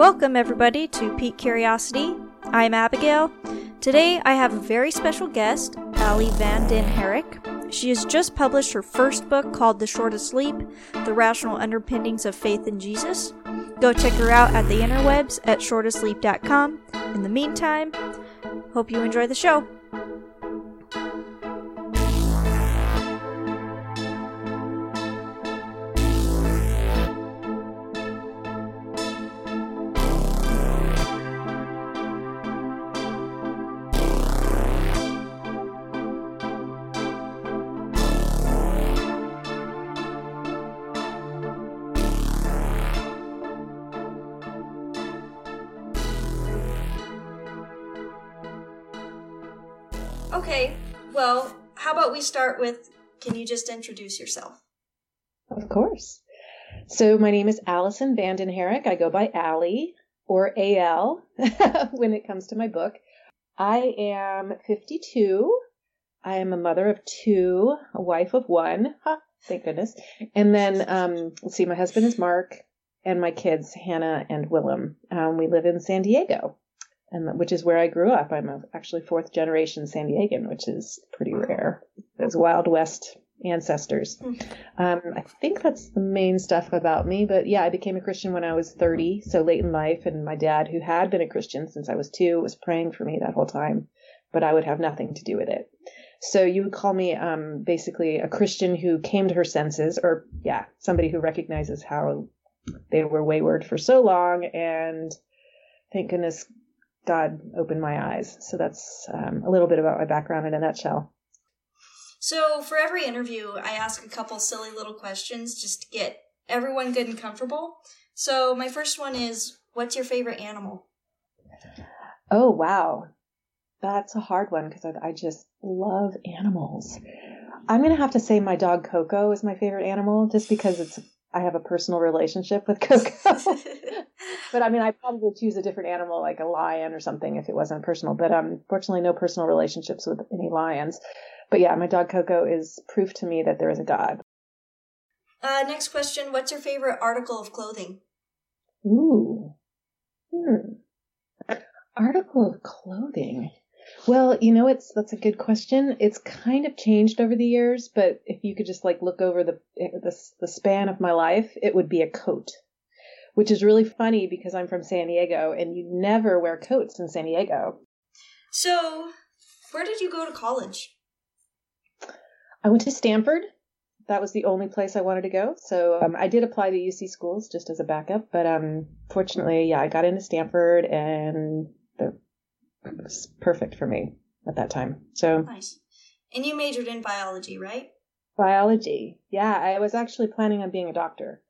Welcome, everybody, to Peak Curiosity. I'm Abigail. Today, I have a very special guest, Ali Van Den Herrick. She has just published her first book called The Shortest Leap The Rational Underpinnings of Faith in Jesus. Go check her out at the interwebs at shortestleap.com. In the meantime, hope you enjoy the show. With can you just introduce yourself? Of course. So my name is Allison Vanden Herrick. I go by Allie or AL when it comes to my book. I am 52. I am a mother of two, a wife of one. Ha, thank goodness. And then, um, let's see, my husband is Mark, and my kids, Hannah and Willem. Um, we live in San Diego, and which is where I grew up. I'm a, actually fourth generation San Diegan, which is pretty rare. Those Wild West ancestors. Um, I think that's the main stuff about me. But yeah, I became a Christian when I was 30, so late in life. And my dad, who had been a Christian since I was two, was praying for me that whole time, but I would have nothing to do with it. So you would call me um, basically a Christian who came to her senses, or yeah, somebody who recognizes how they were wayward for so long, and thank goodness God opened my eyes. So that's um, a little bit about my background in a nutshell. So, for every interview, I ask a couple silly little questions just to get everyone good and comfortable. So, my first one is What's your favorite animal? Oh, wow. That's a hard one because I, I just love animals. I'm going to have to say my dog Coco is my favorite animal just because it's I have a personal relationship with Coco. but I mean, I probably choose a different animal like a lion or something if it wasn't personal. But um, fortunately, no personal relationships with any lions. But yeah, my dog Coco is proof to me that there is a God. Uh, next question What's your favorite article of clothing? Ooh. Hmm. Article of clothing. Well, you know, it's that's a good question. It's kind of changed over the years, but if you could just like look over the the, the span of my life, it would be a coat, which is really funny because I'm from San Diego and you never wear coats in San Diego. So, where did you go to college? I went to Stanford. That was the only place I wanted to go. So um, I did apply to UC schools just as a backup, but um, fortunately, yeah, I got into Stanford and the it was perfect for me at that time. So Nice. And you majored in biology, right? biology. Yeah, I was actually planning on being a doctor.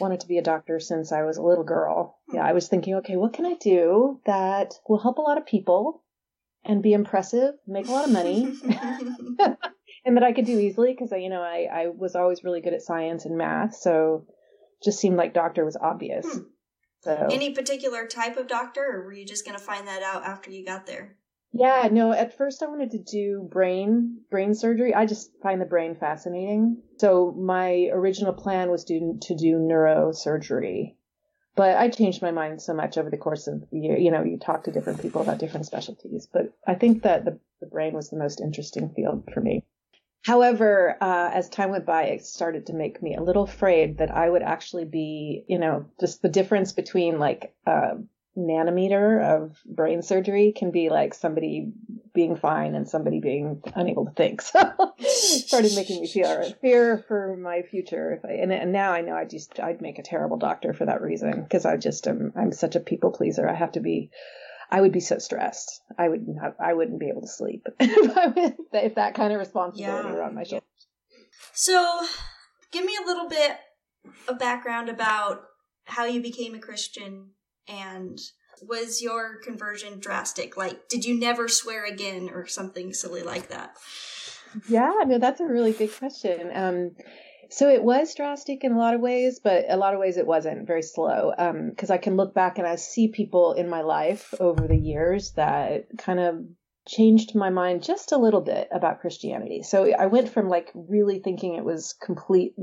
Wanted to be a doctor since I was a little girl. Yeah, I was thinking, okay, what can I do that will help a lot of people and be impressive, make a lot of money, and that I could do easily because you know I I was always really good at science and math, so just seemed like doctor was obvious. Hmm. So Any particular type of doctor, or were you just going to find that out after you got there? Yeah, no, at first I wanted to do brain brain surgery. I just find the brain fascinating. So my original plan was to to do neurosurgery. But I changed my mind so much over the course of the year. You know, you talk to different people about different specialties, but I think that the, the brain was the most interesting field for me. However, uh, as time went by, it started to make me a little afraid that I would actually be, you know, just the difference between like a nanometer of brain surgery can be like somebody being fine and somebody being unable to think. So it started making me feel fear for my future. If I, and, and now I know I just I'd make a terrible doctor for that reason because I just am I'm such a people pleaser. I have to be. I would be so stressed. I would not. I wouldn't be able to sleep if, if that kind of responsibility Yeah. were on my shoulders. So, give me a little bit of background about how you became a Christian and was your conversion drastic? Like, did you never swear again or something silly like that? Yeah, no, that's a really good question. Um, So it was drastic in a lot of ways, but a lot of ways it wasn't very slow. Because um, I can look back and I see people in my life over the years that kind of changed my mind just a little bit about Christianity. So I went from like really thinking it was complete,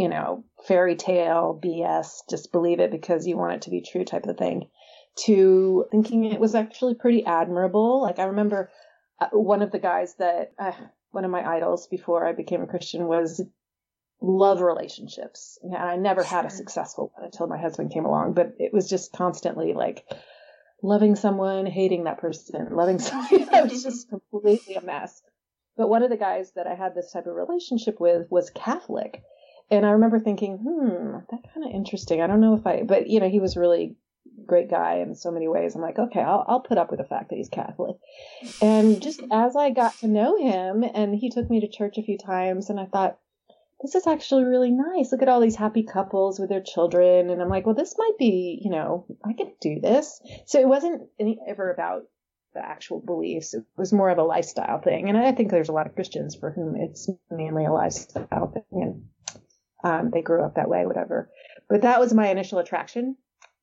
you know, fairy tale BS, just believe it because you want it to be true type of thing, to thinking it was actually pretty admirable. Like I remember uh, one of the guys that uh, one of my idols before I became a Christian was love relationships. And I never had a successful one until my husband came along, but it was just constantly like loving someone, hating that person, loving someone. I was just completely a mess. But one of the guys that I had this type of relationship with was Catholic. And I remember thinking, hmm, that kind of interesting. I don't know if I, but you know, he was really great guy in so many ways. I'm like, okay, I'll, I'll put up with the fact that he's Catholic. And just as I got to know him, and he took me to church a few times, and I thought, this is actually really nice. Look at all these happy couples with their children. And I'm like, well, this might be, you know, I could do this. So it wasn't any, ever about the actual beliefs. It was more of a lifestyle thing. And I think there's a lot of Christians for whom it's mainly a lifestyle thing. And um, they grew up that way, whatever. But that was my initial attraction.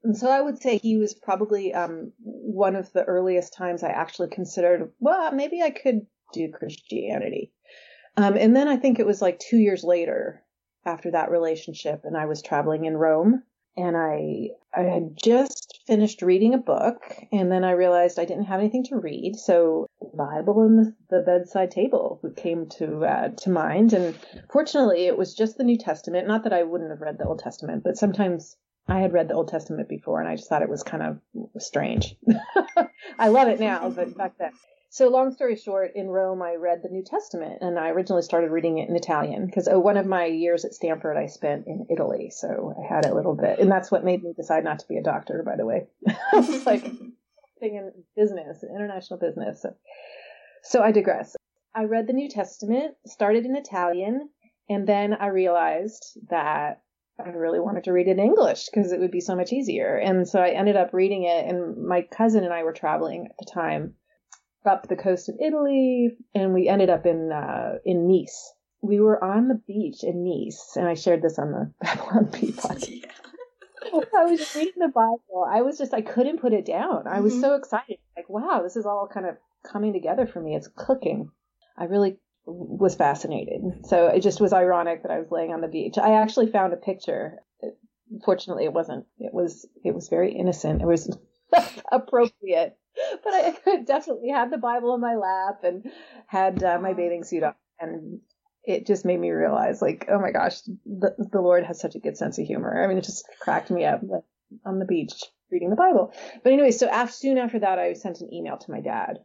And so I would say he was probably um, one of the earliest times I actually considered, well, maybe I could do Christianity. Um, and then I think it was like two years later after that relationship, and I was traveling in Rome, and I I had just finished reading a book, and then I realized I didn't have anything to read, so Bible and the, the bedside table came to uh, to mind, and fortunately it was just the New Testament. Not that I wouldn't have read the Old Testament, but sometimes I had read the Old Testament before, and I just thought it was kind of strange. I love it now, but back then. So, long story short, in Rome, I read the New Testament, and I originally started reading it in Italian because oh, one of my years at Stanford I spent in Italy, so I had it a little bit, and that's what made me decide not to be a doctor. By the way, it's like thing in business, international business. So, so I digress. I read the New Testament, started in Italian, and then I realized that I really wanted to read it in English because it would be so much easier. And so I ended up reading it, and my cousin and I were traveling at the time up the coast of Italy, and we ended up in uh, in Nice. We were on the beach in Nice, and I shared this on the Babylon Bee podcast. Yeah. I was reading the Bible. I was just I couldn't put it down. I was mm-hmm. so excited. Like, wow, this is all kind of coming together for me. It's cooking. I really was fascinated. So it just was ironic that I was laying on the beach. I actually found a picture. Fortunately, it wasn't. It was. It was very innocent. It was appropriate but I definitely had the Bible in my lap and had uh, my bathing suit on, and it just made me realize, like, oh my gosh, the, the Lord has such a good sense of humor. I mean, it just cracked me up on the beach reading the Bible. But anyway, so after, soon after that, I sent an email to my dad,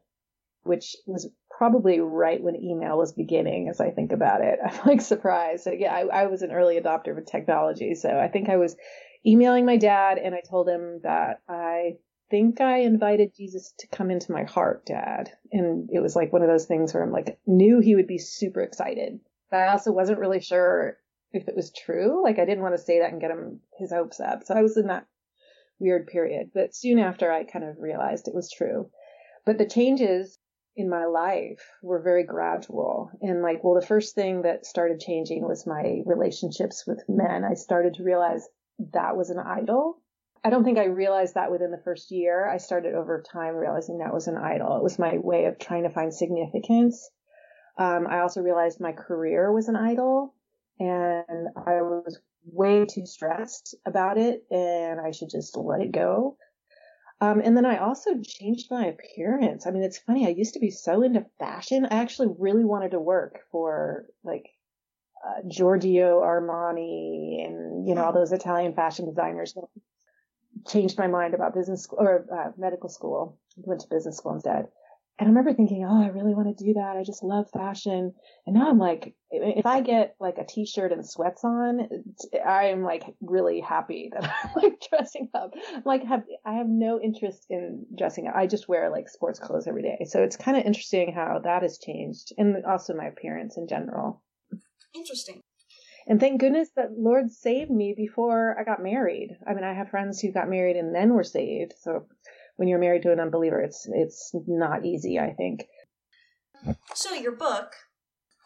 which was probably right when email was beginning as I think about it. I'm like surprised. Yeah, I, I was an early adopter of technology. So I think I was emailing my dad and I told him that I think I invited Jesus to come into my heart, Dad. And it was like one of those things where I'm like, knew he would be super excited. But I also wasn't really sure if it was true. Like I didn't want to say that and get him his hopes up. So I was in that weird period. But soon after I kind of realized it was true. But the changes in my life were very gradual. And like, well, the first thing that started changing was my relationships with men. I started to realize that was an idol I don't think I realized that within the first year. I started over time realizing that was an idol. It was my way of trying to find significance. Um, I also realized my career was an idol and I was way too stressed about it and I should just let it go. Um, and then I also changed my appearance. I mean, it's funny. I used to be so into fashion. I actually really wanted to work for like uh, Giorgio Armani and, you know, all those Italian fashion designers changed my mind about business school or uh, medical school. Went to business school instead. And I remember thinking, oh, I really want to do that. I just love fashion. And now I'm like, if I get like a t-shirt and sweats on, I'm like really happy that I'm like dressing up. Like have I have no interest in dressing up. I just wear like sports clothes every day. So it's kind of interesting how that has changed, and also my appearance in general. Interesting. And thank goodness that Lord saved me before I got married. I mean, I have friends who got married and then were saved. So when you're married to an unbeliever, it's it's not easy, I think. So your book,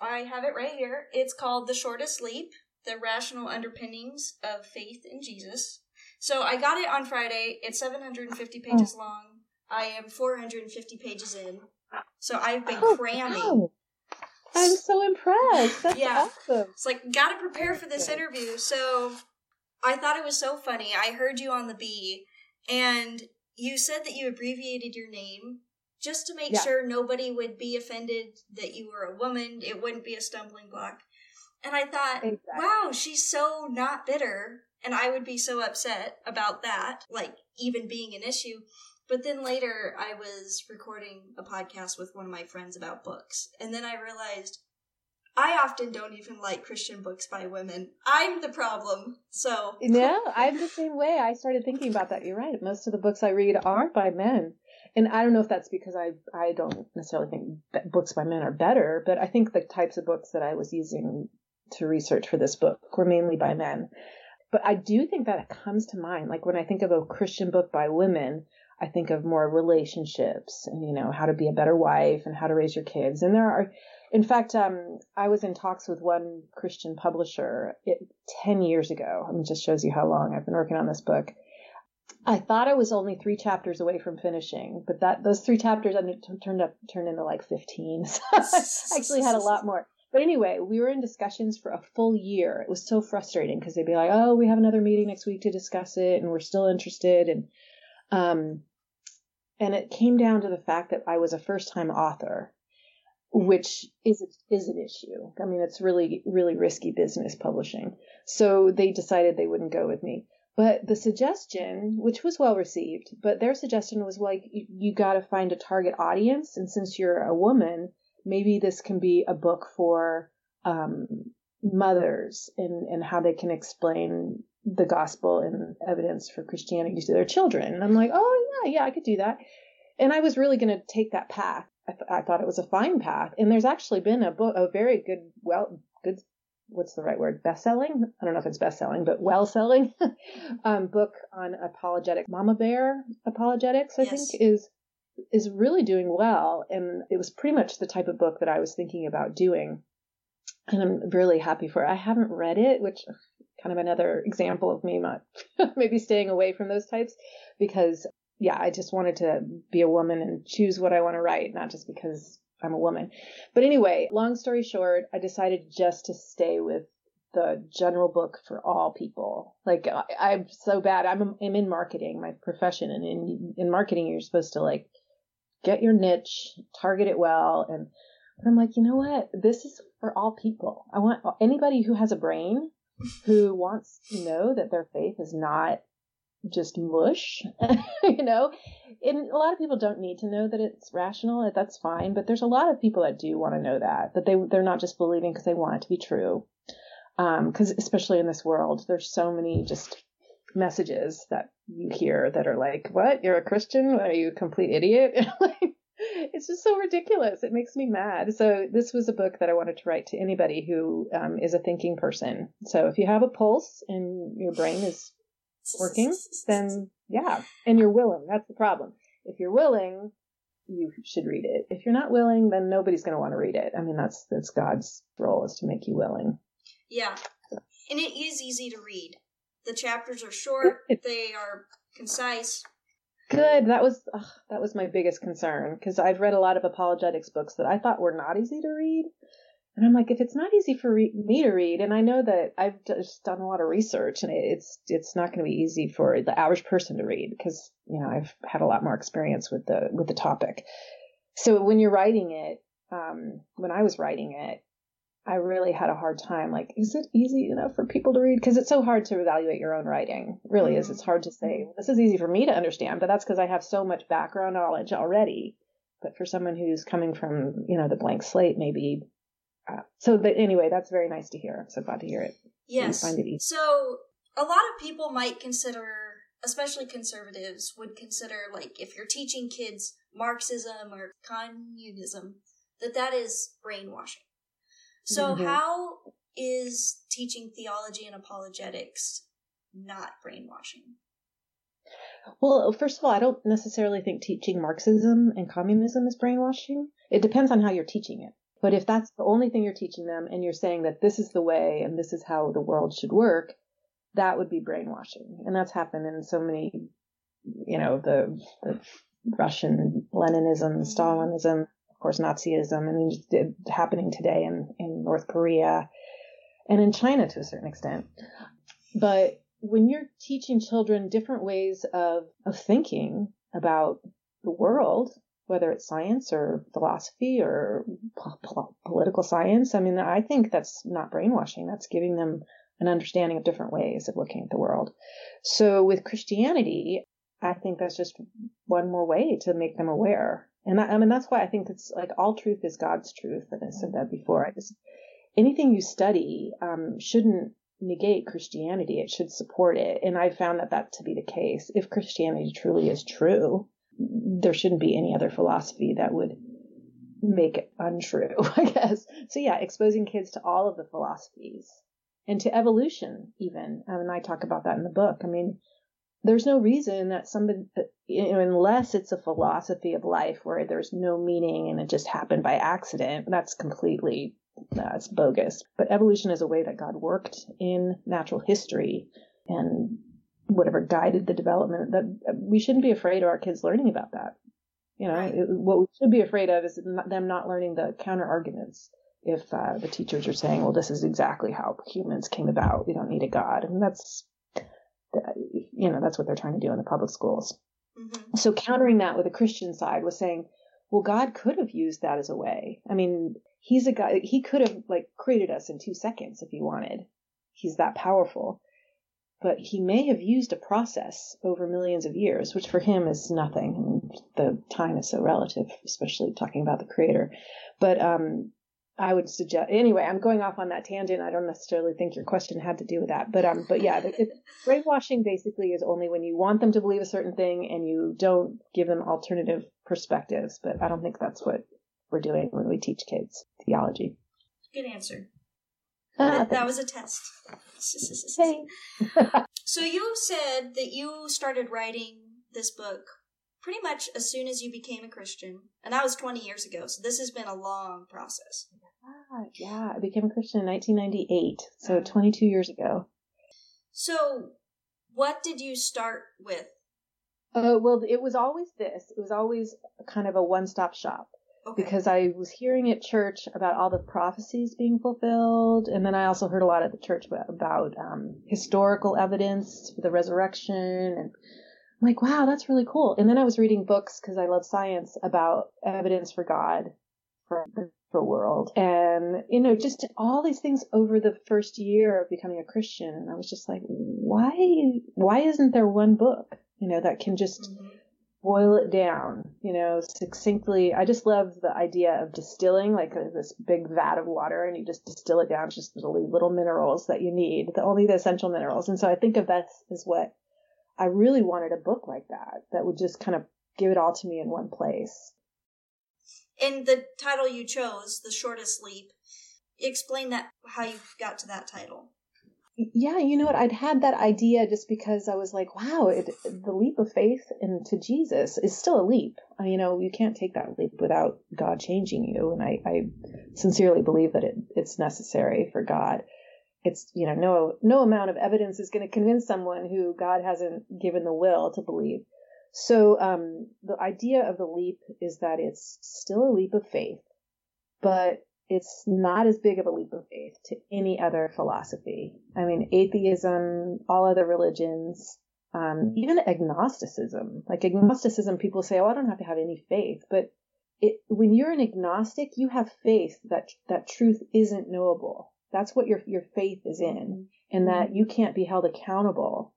I have it right here. It's called The Shortest Leap: The Rational Underpinnings of Faith in Jesus. So I got it on Friday. It's 750 pages oh. long. I am 450 pages in. So I've been oh, cramming. Wow. I'm so impressed. That's yeah. awesome. It's like, gotta prepare for this interview. So I thought it was so funny. I heard you on the Bee, and you said that you abbreviated your name just to make yeah. sure nobody would be offended that you were a woman. It wouldn't be a stumbling block. And I thought, exactly. wow, she's so not bitter. And I would be so upset about that, like even being an issue. But then later, I was recording a podcast with one of my friends about books, and then I realized I often don't even like Christian books by women. I'm the problem. So no, I'm the same way. I started thinking about that. You're right. Most of the books I read are by men, and I don't know if that's because I I don't necessarily think books by men are better, but I think the types of books that I was using to research for this book were mainly by men. But I do think that it comes to mind, like when I think of a Christian book by women, I think of more relationships and, you know, how to be a better wife and how to raise your kids. And there are, in fact, um, I was in talks with one Christian publisher it, 10 years ago. I mean, just shows you how long I've been working on this book. I thought I was only three chapters away from finishing, but that those three chapters turned up turned into like 15. So I actually had a lot more. But anyway, we were in discussions for a full year. It was so frustrating because they'd be like, "Oh, we have another meeting next week to discuss it, and we're still interested." And um, and it came down to the fact that I was a first time author, which is is an issue. I mean, it's really really risky business publishing. So they decided they wouldn't go with me. But the suggestion, which was well received, but their suggestion was like you, you got to find a target audience, and since you're a woman, maybe this can be a book for um, mothers and and how they can explain the gospel and evidence for Christianity to their children. And I'm like, oh yeah, yeah, I could do that. And I was really going to take that path. I, th- I, thought it was a fine path. And there's actually been a book, a very good, well, good, what's the right word? Best selling? I don't know if it's best selling, but well selling um, book on apologetic. Mama Bear apologetics, I yes. think, is is really doing well. And it was pretty much the type of book that I was thinking about doing. And I'm really happy for it. I haven't read it, which kind of another example of me not maybe staying away from those types because yeah, I just wanted to be a woman and choose what I want to write, not just because I'm a woman. But anyway, long story short, I decided just to stay with the general book for all people. Like I, am so bad. I'm, I'm in marketing, my profession, and in in marketing, you're supposed to like get your niche, target it well, and I'm like, you know what? This is for all people. I want anybody who has a brain who wants to know that their faith is not just mush, you know. And a lot of people don't need to know that it's rational. That's fine, but there's a lot of people that do want to know that that they they're not just believing because they want it to be true. Because um, especially in this world, there's so many just messages that you hear that are like, "What? You're a Christian? Are you a complete idiot?" it's just so ridiculous. It makes me mad. So this was a book that I wanted to write to anybody who um, is a thinking person. So if you have a pulse and your brain is working, then yeah, and you're willing. That's the problem. If you're willing, you should read it. If you're not willing, then nobody's going to want to read it. I mean, that's that's God's role is to make you willing. Yeah, and it is easy to read. The chapters are short. they are concise. Good. That was ugh, that was my biggest concern because I've read a lot of apologetics books that I thought were not easy to read, and I'm like, if it's not easy for re- me to read, and I know that I've just done a lot of research, and it's it's not going to be easy for the average person to read because you know I've had a lot more experience with the with the topic. So when you're writing it, um, when I was writing it, I really had a hard time. Like, is it easy enough for people to read? Because it's so hard to evaluate your own writing. It really is. It's hard to say mm-hmm. this is easy for me to understand, but that's because I have so much background knowledge already. But for someone who's coming from, you know, the blank slate, maybe. Uh, so that anyway, that's very nice to hear. I'm so glad to hear it. Yes. It. So a lot of people might consider, especially conservatives, would consider like if you're teaching kids Marxism or communism, that that is brainwashing so, mm-hmm. how is teaching theology and apologetics not brainwashing? Well, first of all, I don't necessarily think teaching Marxism and communism is brainwashing. It depends on how you're teaching it. But if that's the only thing you're teaching them and you're saying that this is the way and this is how the world should work, that would be brainwashing. And that's happened in so many, you know, the, the Russian Leninism, Stalinism, of course, Nazism, and happening today in, in North Korea and in China to a certain extent. But when you're teaching children different ways of, of thinking about the world, whether it's science or philosophy or po- political science, I mean, I think that's not brainwashing. That's giving them an understanding of different ways of looking at the world. So with Christianity, I think that's just one more way to make them aware. And that, I mean, that's why I think it's like all truth is God's truth. And I said that before. I just, anything you study, um, shouldn't negate Christianity. It should support it. And I found that that to be the case. If Christianity truly is true, there shouldn't be any other philosophy that would make it untrue, I guess. So yeah, exposing kids to all of the philosophies and to evolution even. And I talk about that in the book. I mean, there's no reason that somebody, you know, unless it's a philosophy of life where there's no meaning and it just happened by accident, that's completely that's bogus. But evolution is a way that God worked in natural history and whatever guided the development that we shouldn't be afraid of our kids learning about that. You know, right. it, what we should be afraid of is them not learning the counter arguments. If uh, the teachers are saying, "Well, this is exactly how humans came about. We don't need a God," and that's, you know, that's what they're trying to do in the public schools. Mm-hmm. So countering that with a Christian side was saying, well, God could have used that as a way. I mean, he's a guy, he could have like created us in two seconds if he wanted. He's that powerful. But he may have used a process over millions of years, which for him is nothing. the time is so relative, especially talking about the creator. But um, I would suggest anyway. I'm going off on that tangent. I don't necessarily think your question had to do with that, but um, but yeah, it, brainwashing basically is only when you want them to believe a certain thing and you don't give them alternative perspectives. But I don't think that's what we're doing when we teach kids theology. Good answer. Ah, that, that was a test. hey. so you said that you started writing this book pretty much as soon as you became a Christian, and that was 20 years ago. So this has been a long process. Yeah, yeah. I became a Christian in 1998, so uh, 22 years ago. So, what did you start with? Uh, well, it was always this. It was always kind of a one-stop shop. Okay. Because I was hearing at church about all the prophecies being fulfilled, and then I also heard a lot at the church about, about um, historical evidence for the resurrection, and I'm like, wow, that's really cool. And then I was reading books because I love science about evidence for God, for the world, and you know, just all these things over the first year of becoming a Christian. And I was just like, why, why isn't there one book, you know, that can just boil it down, you know, succinctly. I just love the idea of distilling, like a, this big vat of water, and you just distill it down just the little minerals that you need, the only the essential minerals. And so I think of that as what I really wanted a book like that, that would just kind of give it all to me in one place. In the title you chose, The Shortest Leap, explain that how you got to that title. Yeah, you know what? I'd had that idea just because I was like, wow, it, the leap of faith into Jesus is still a leap. You know, you can't take that leap without God changing you. And I, I sincerely believe that it, it's necessary for God. It's, you know, no, no amount of evidence is going to convince someone who God hasn't given the will to believe. So, um, the idea of the leap is that it's still a leap of faith, but it's not as big of a leap of faith to any other philosophy. I mean, atheism, all other religions, um, even agnosticism. Like agnosticism, people say, "Oh, I don't have to have any faith," but it, when you're an agnostic, you have faith that that truth isn't knowable. That's what your your faith is in, and that you can't be held accountable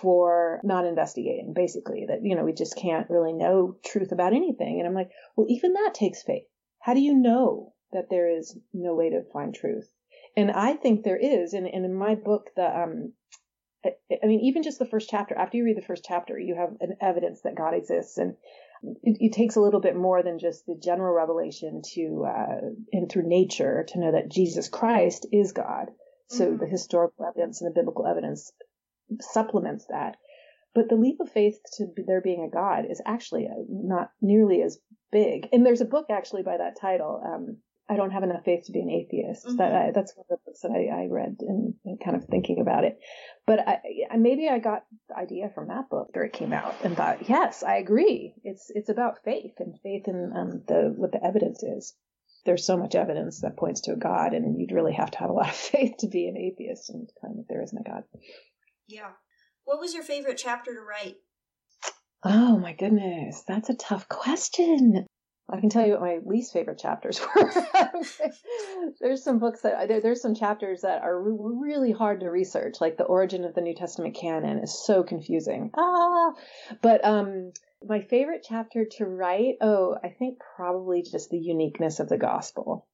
for not investigating. Basically, that you know we just can't really know truth about anything. And I'm like, well, even that takes faith. How do you know that there is no way to find truth. And I think there is. And, and in my book, the, um, I, I mean, even just the first chapter, after you read the first chapter, you have an evidence that God exists. And it, it takes a little bit more than just the general revelation to, uh, and through nature to know that Jesus Christ is God. So mm-hmm. the historical evidence and the biblical evidence supplements that. But the leap of faith to there being a God is actually uh, not nearly as big. And there's a book actually by that title, um, I don't have enough faith to be an atheist. Mm-hmm. That I, that's one of the books that I, I read and, and, kind of thinking about it. But I, maybe I got the idea from that book after it came out and thought, yes, I agree. It's it's about faith and faith in um, the what the evidence is. There's so much evidence that points to a God, and you'd really have to have a lot of faith to be an atheist and claim that there isn't a God. Yeah. What was your favorite chapter to write? Oh my goodness, that's a tough question. I can tell you what my least favorite chapters were. there's some books that there, there's some chapters that are really hard to research, like the origin of the New Testament canon is so confusing. Ah, but um, my favorite chapter to write, oh, I think probably just the uniqueness of the gospel.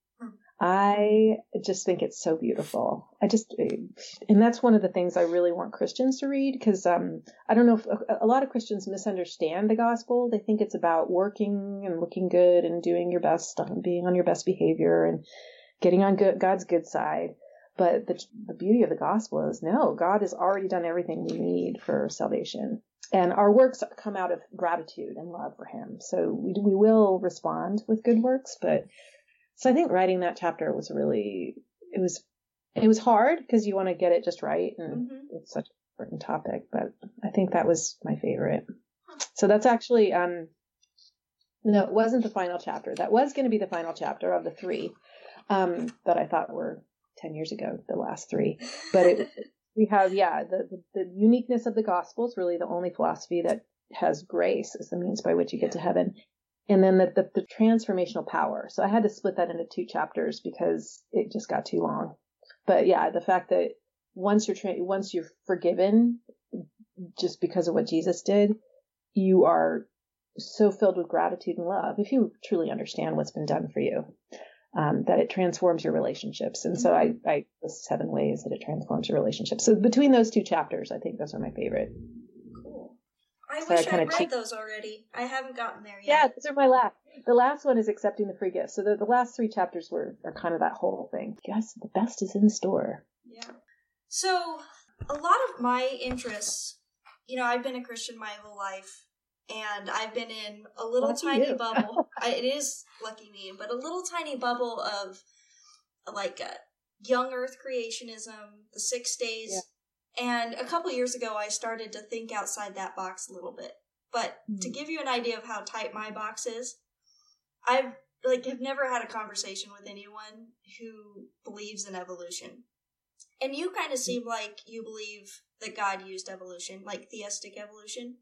I just think it's so beautiful. I just, and that's one of the things I really want Christians to read because um, I don't know if a, a, lot of Christians misunderstand the gospel. They think it's about working and looking good and doing your best, and being on your best behavior and getting on good, God's good side. But the, the beauty of the gospel is no, God has already done everything we need for salvation. And our works come out of gratitude and love for Him. So we, we will respond with good works, but so I think writing that chapter was really it was it was hard because you want to get it just right and mm-hmm. it's such an important topic, but I think that was my favorite. So that's actually um no, it wasn't the final chapter. That was going to be the final chapter of the three um, that I thought were 10 years ago, the last three. But it, we have, yeah, the, the, the, uniqueness of the gospel is really the only philosophy that has grace as the means by which you get to heaven and then the, the, the, transformational power. So I had to split that into two chapters because it just got too long. But yeah, the fact that once you're tra- once you're forgiven, just because of what Jesus did, you are so filled with gratitude and love. If you truly understand what's been done for you, um, that it transforms your relationships. And so I, I the seven ways that it transforms your relationships. So between those two chapters, I think those are my favorite. I so wish I would read cheat. those already. I haven't gotten there yet. Yeah, those are my last. The last one is accepting the free gift. So the, the last three chapters were are kind of that whole thing. Yes, the best is in store. Yeah. So a lot of my interests, you know, I've been a Christian my whole life, and I've been in a little lucky tiny bubble. I, it is lucky me, but a little tiny bubble of like a young Earth creationism, the six days. Yeah and a couple years ago, I started to think outside that box a little bit. But mm-hmm. to give you an idea of how tight my box is, I've like have never had a conversation with anyone who believes in evolution. And you kind of seem like you believe that God used evolution, like theistic evolution.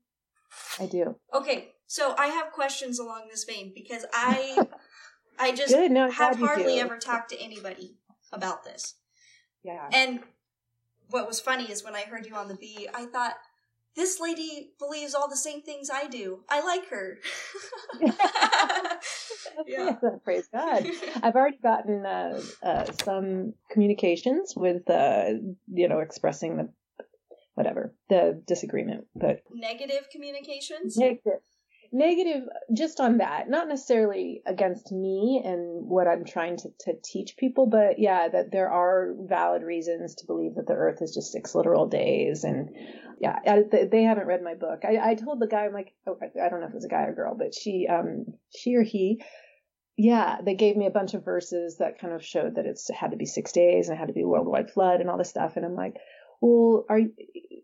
I do. Okay, so I have questions along this vein because I I just no, have hardly ever talked to anybody about this. Yeah. And what was funny is when I heard you on the Bee, I thought, this lady believes all the same things I do. I like her. yeah. Praise God. I've already gotten uh, uh, some communications with, uh, you know, expressing the whatever the disagreement, but negative communications. Negative negative just on that. Not necessarily against me and what i'm trying to, to teach people but yeah that there are valid reasons to believe that the earth is just six literal days. And yeah I, they haven't read my book. I, I told the guy i'm like oh, i don't know if it was a guy or girl but she um she or he yeah, they gave me a bunch of verses that kind of showed that it's had to be six days and it had to be a worldwide flood and all this stuff. And I'm like, well, are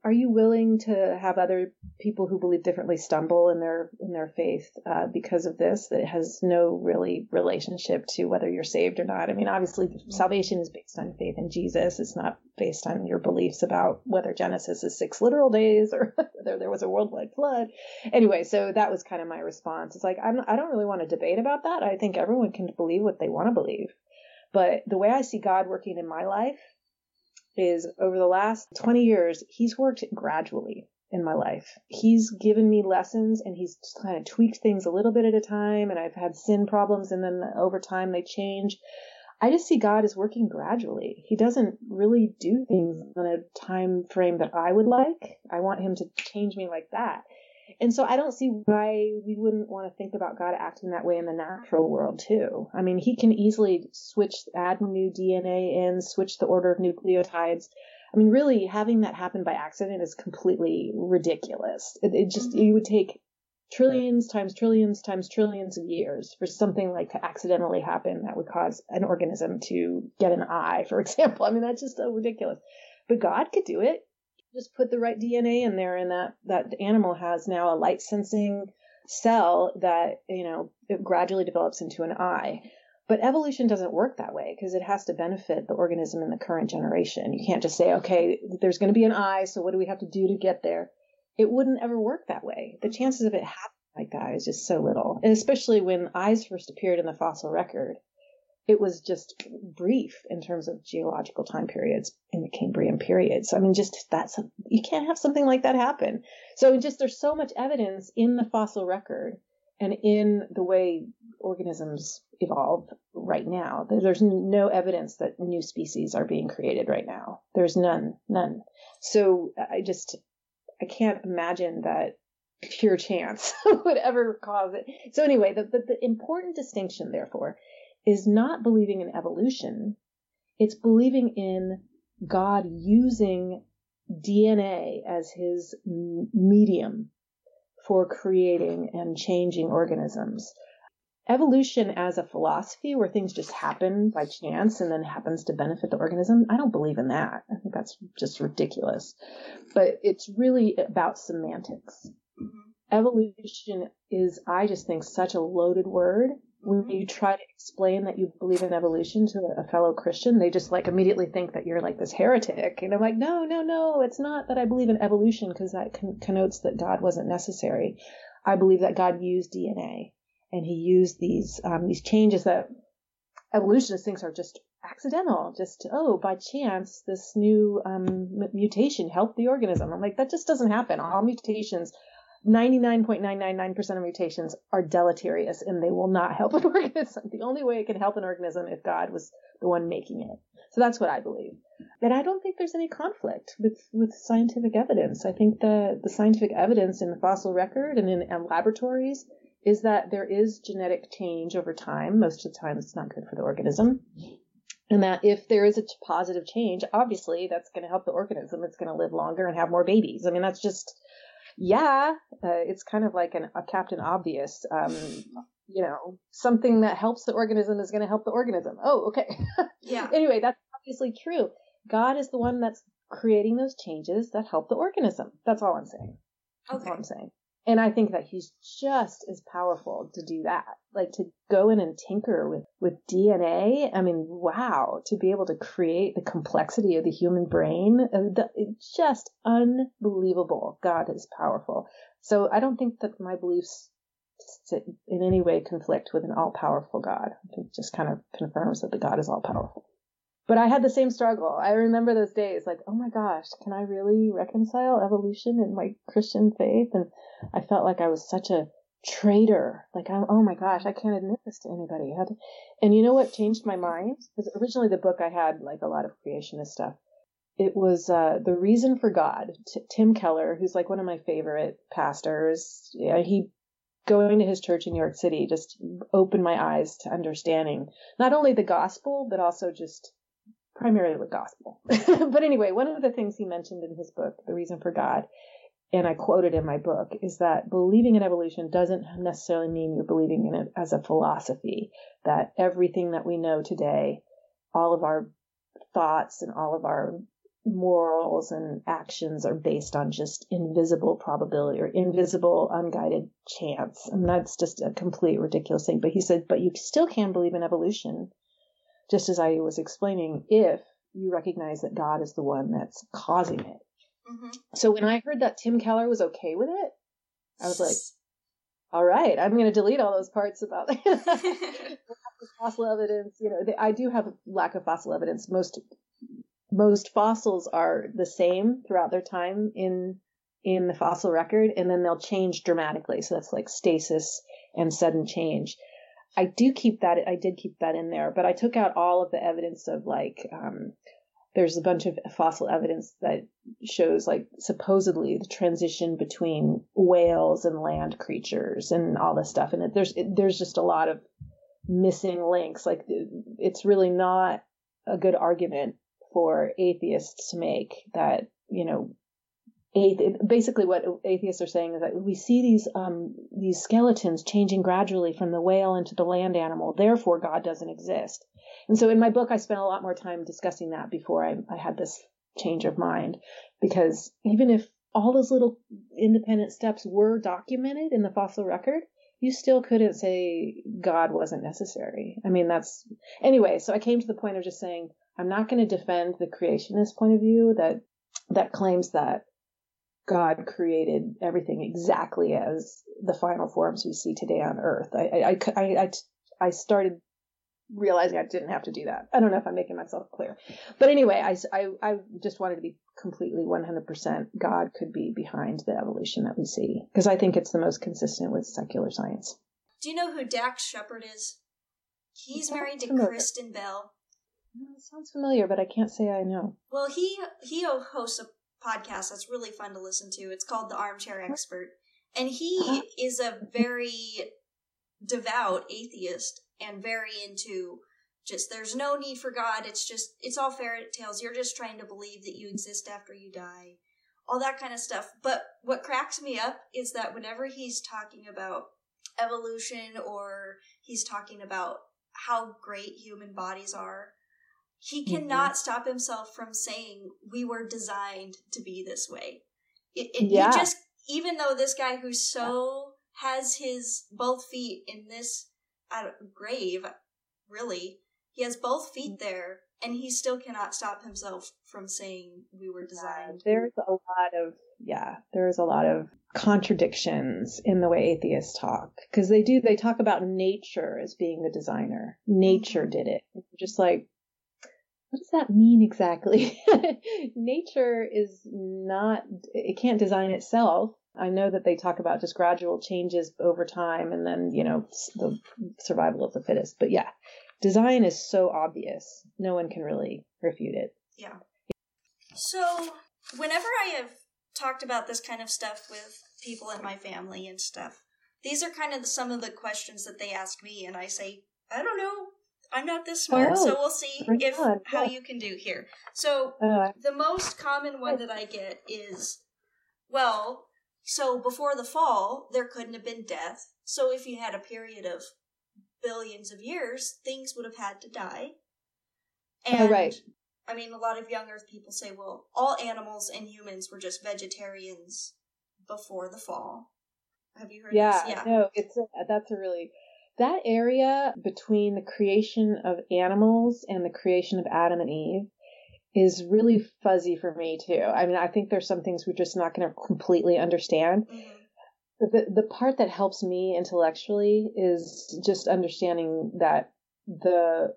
are you willing to have other people who believe differently stumble in their in their faith uh, because of this? That has no really relationship to whether you're saved or not. I mean, obviously, salvation is based on faith in Jesus. It's not based on your beliefs about whether Genesis is six literal days or whether there was a worldwide flood. Anyway, so that was kind of my response. It's like I'm, I don't really want to debate about that. I think everyone can believe what they want to believe. But the way I see God working in my life is over the last 20 years, he's worked gradually in my life. He's given me lessons and he's kind of tweaked things a little bit at a time. And I've had sin problems and then over time they change. I just see God as working gradually. He doesn't really do things in a time frame that I would like. I want him to change me like that. And so I don't see why we wouldn't want to think about God acting that way in the natural world too. I mean, he can easily switch, add new DNA in, switch the order of nucleotides. I mean, really having that happen by accident is completely ridiculous. It, it just, mm-hmm. you would take trillions times trillions times trillions of years for something like to accidentally happen that would cause an organism to get an eye, for example. I mean, that's just so ridiculous. But God could do it. Just put the right DNA in there, and that that animal has now a light sensing cell that you know it gradually develops into an eye. But evolution doesn't work that way because it has to benefit the organism in the current generation. You can't just say, okay, there's going to be an eye, so what do we have to do to get there? It wouldn't ever work that way. The chances of it happening like that is just so little. And especially when eyes first appeared in the fossil record, it was just brief in terms of geological time periods in the Cambrian period. So I mean, just that's you can't have something like that happen. So just there's so much evidence in the fossil record and in the way organisms evolve right now. There's no evidence that new species are being created right now. There's none, none. So I just I can't imagine that pure chance would ever cause it. So anyway, the, the, the important distinction, therefore, is not believing in evolution. It's believing in God using DNA as his medium for creating and changing organisms. Evolution as a philosophy where things just happen by chance and then happens to benefit the organism, I don't believe in that. I think that's just ridiculous. But it's really about semantics. Mm-hmm. Evolution is, I just think, such a loaded word when you try to explain that you believe in evolution to a fellow Christian, they just like immediately think that you're like this heretic. And I'm like, no, no, no, it's not that I believe in evolution because that con- connotes that God wasn't necessary. I believe that God used DNA and he used these, um, these changes that evolutionists think are just accidental. Just, oh, by chance, this new, um, mutation helped the organism. I'm like, that just doesn't happen. All mutations 99.999% of mutations are deleterious and they will not help an organism. The only way it can help an organism if God was the one making it. So that's what I believe. And I don't think there's any conflict with, with scientific evidence. I think the, the scientific evidence in the fossil record and in and laboratories is that there is genetic change over time. Most of the time it's not good for the organism. And that if there is a positive change, obviously that's going to help the organism. It's going to live longer and have more babies. I mean, that's just, yeah, uh, it's kind of like an, a Captain Obvious. Um, you know, something that helps the organism is going to help the organism. Oh, okay. yeah. anyway, that's obviously true. God is the one that's creating those changes that help the organism. That's all I'm saying. That's okay. all I'm saying. And I think that he's just as powerful to do that. Like to go in and tinker with, with DNA. I mean, wow, to be able to create the complexity of the human brain. Uh, it's just unbelievable. God is powerful. So I don't think that my beliefs in any way conflict with an all powerful God. It just kind of confirms that the God is all powerful. But I had the same struggle. I remember those days like, oh my gosh, can I really reconcile evolution and my Christian faith? And I felt like I was such a traitor. Like, I'm, oh my gosh, I can't admit this to anybody. And you know what changed my mind? Because originally the book I had like a lot of creationist stuff. It was uh, The Reason for God. T- Tim Keller, who's like one of my favorite pastors, yeah, he going to his church in New York City just opened my eyes to understanding not only the gospel, but also just primarily the gospel. but anyway, one of the things he mentioned in his book, The Reason for God, and I quoted in my book, is that believing in evolution doesn't necessarily mean you're believing in it as a philosophy, that everything that we know today, all of our thoughts and all of our morals and actions are based on just invisible probability or invisible unguided chance. And that's just a complete ridiculous thing. But he said, but you still can believe in evolution, just as I was explaining, if you recognize that God is the one that's causing it. Mm-hmm. So when I heard that Tim Keller was okay with it, I was like, all right, I'm going to delete all those parts about fossil evidence. You know, I do have a lack of fossil evidence. Most most fossils are the same throughout their time in in the fossil record, and then they'll change dramatically. So that's like stasis and sudden change. I do keep that. I did keep that in there, but I took out all of the evidence of like um, there's a bunch of fossil evidence that shows like supposedly the transition between whales and land creatures and all this stuff and it, there's it, there's just a lot of missing links like it's really not a good argument for atheists to make that you know basically what atheists are saying is that we see these um, these skeletons changing gradually from the whale into the land animal. Therefore god doesn't exist. And so in my book i spent a lot more time discussing that before i, I had this change of mind. Because even if all those little independent steps were documented in the fossil record you still couldn't say god wasn't necessary. I mean that's anyway so i came to the point of just saying i'm not going to defend the creationist point of view that that claims that God created everything exactly as the final forms we see today on Earth. I, I, I, I, I started realizing I didn't have to do that. I don't know if I'm making myself clear. But anyway, I, I, I just wanted to be completely 100% God could be behind the evolution that we see because I think it's the most consistent with secular science. Do you know who Dax Shepard is? He's married to familiar. Kristen Bell. sounds familiar, but I can't say I know. Well, he he hosts a podcast that's really fun to listen to. It's called The Armchair Expert. And he uh-huh. is a very devout atheist and very into just there's no need for God. It's just it's all fairy tales. You're just trying to believe that you exist after you die. All that kind of stuff. But what cracks me up is that whenever he's talking about evolution or he's talking about how great human bodies are, he mm-hmm. cannot mm-hmm. stop himself from saying we were designed to be this way. It, it, yeah. He just, even though this guy who so has his both feet in this uh, grave, really, he has both feet mm-hmm. there, and he still cannot stop himself from saying we were designed. There's a lot of yeah, there's a lot of contradictions in the way atheists talk because they do they talk about nature as being the designer. Nature mm-hmm. did it. Just like what does that mean exactly? Nature is not, it can't design itself. I know that they talk about just gradual changes over time and then, you know, the survival of the fittest. But yeah, design is so obvious. No one can really refute it. Yeah. So, whenever I have talked about this kind of stuff with people in my family and stuff, these are kind of some of the questions that they ask me, and I say, I don't know. I'm not this smart, oh, so we'll see if how you can do here. So uh, the most common one that I get is, well, so before the fall, there couldn't have been death. So if you had a period of billions of years, things would have had to die. And, oh, right. I mean, a lot of young Earth people say, well, all animals and humans were just vegetarians before the fall. Have you heard? Yeah, this? yeah. No, it's a, that's a really that area between the creation of animals and the creation of Adam and Eve is really fuzzy for me too. I mean, I think there's some things we're just not going to completely understand. Mm-hmm. The the part that helps me intellectually is just understanding that the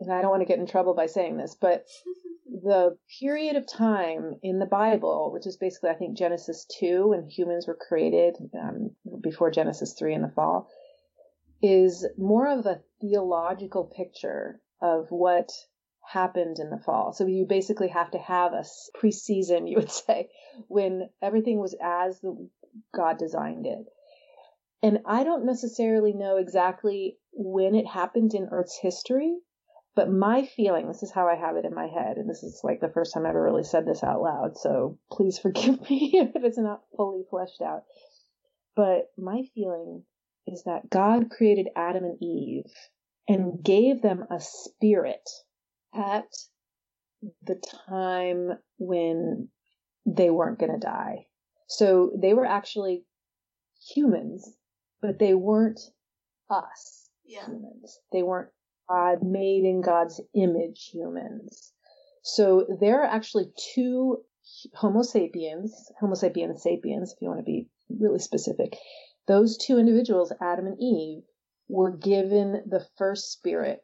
and I don't want to get in trouble by saying this, but the period of time in the Bible, which is basically I think Genesis two when humans were created um, before Genesis three in the fall, is more of a theological picture of what happened in the fall. So you basically have to have a preseason, you would say, when everything was as the, God designed it. And I don't necessarily know exactly when it happened in Earth's history, but my feeling, this is how I have it in my head, and this is like the first time I ever really said this out loud, so please forgive me if it's not fully fleshed out. But my feeling is that God created Adam and Eve and gave them a spirit at the time when they weren't going to die. So they were actually humans, but they weren't us yeah. humans. They weren't God made in God's image humans. So there are actually two Homo sapiens, Homo sapiens sapiens, if you want to be really specific, those two individuals, Adam and Eve, were given the first spirit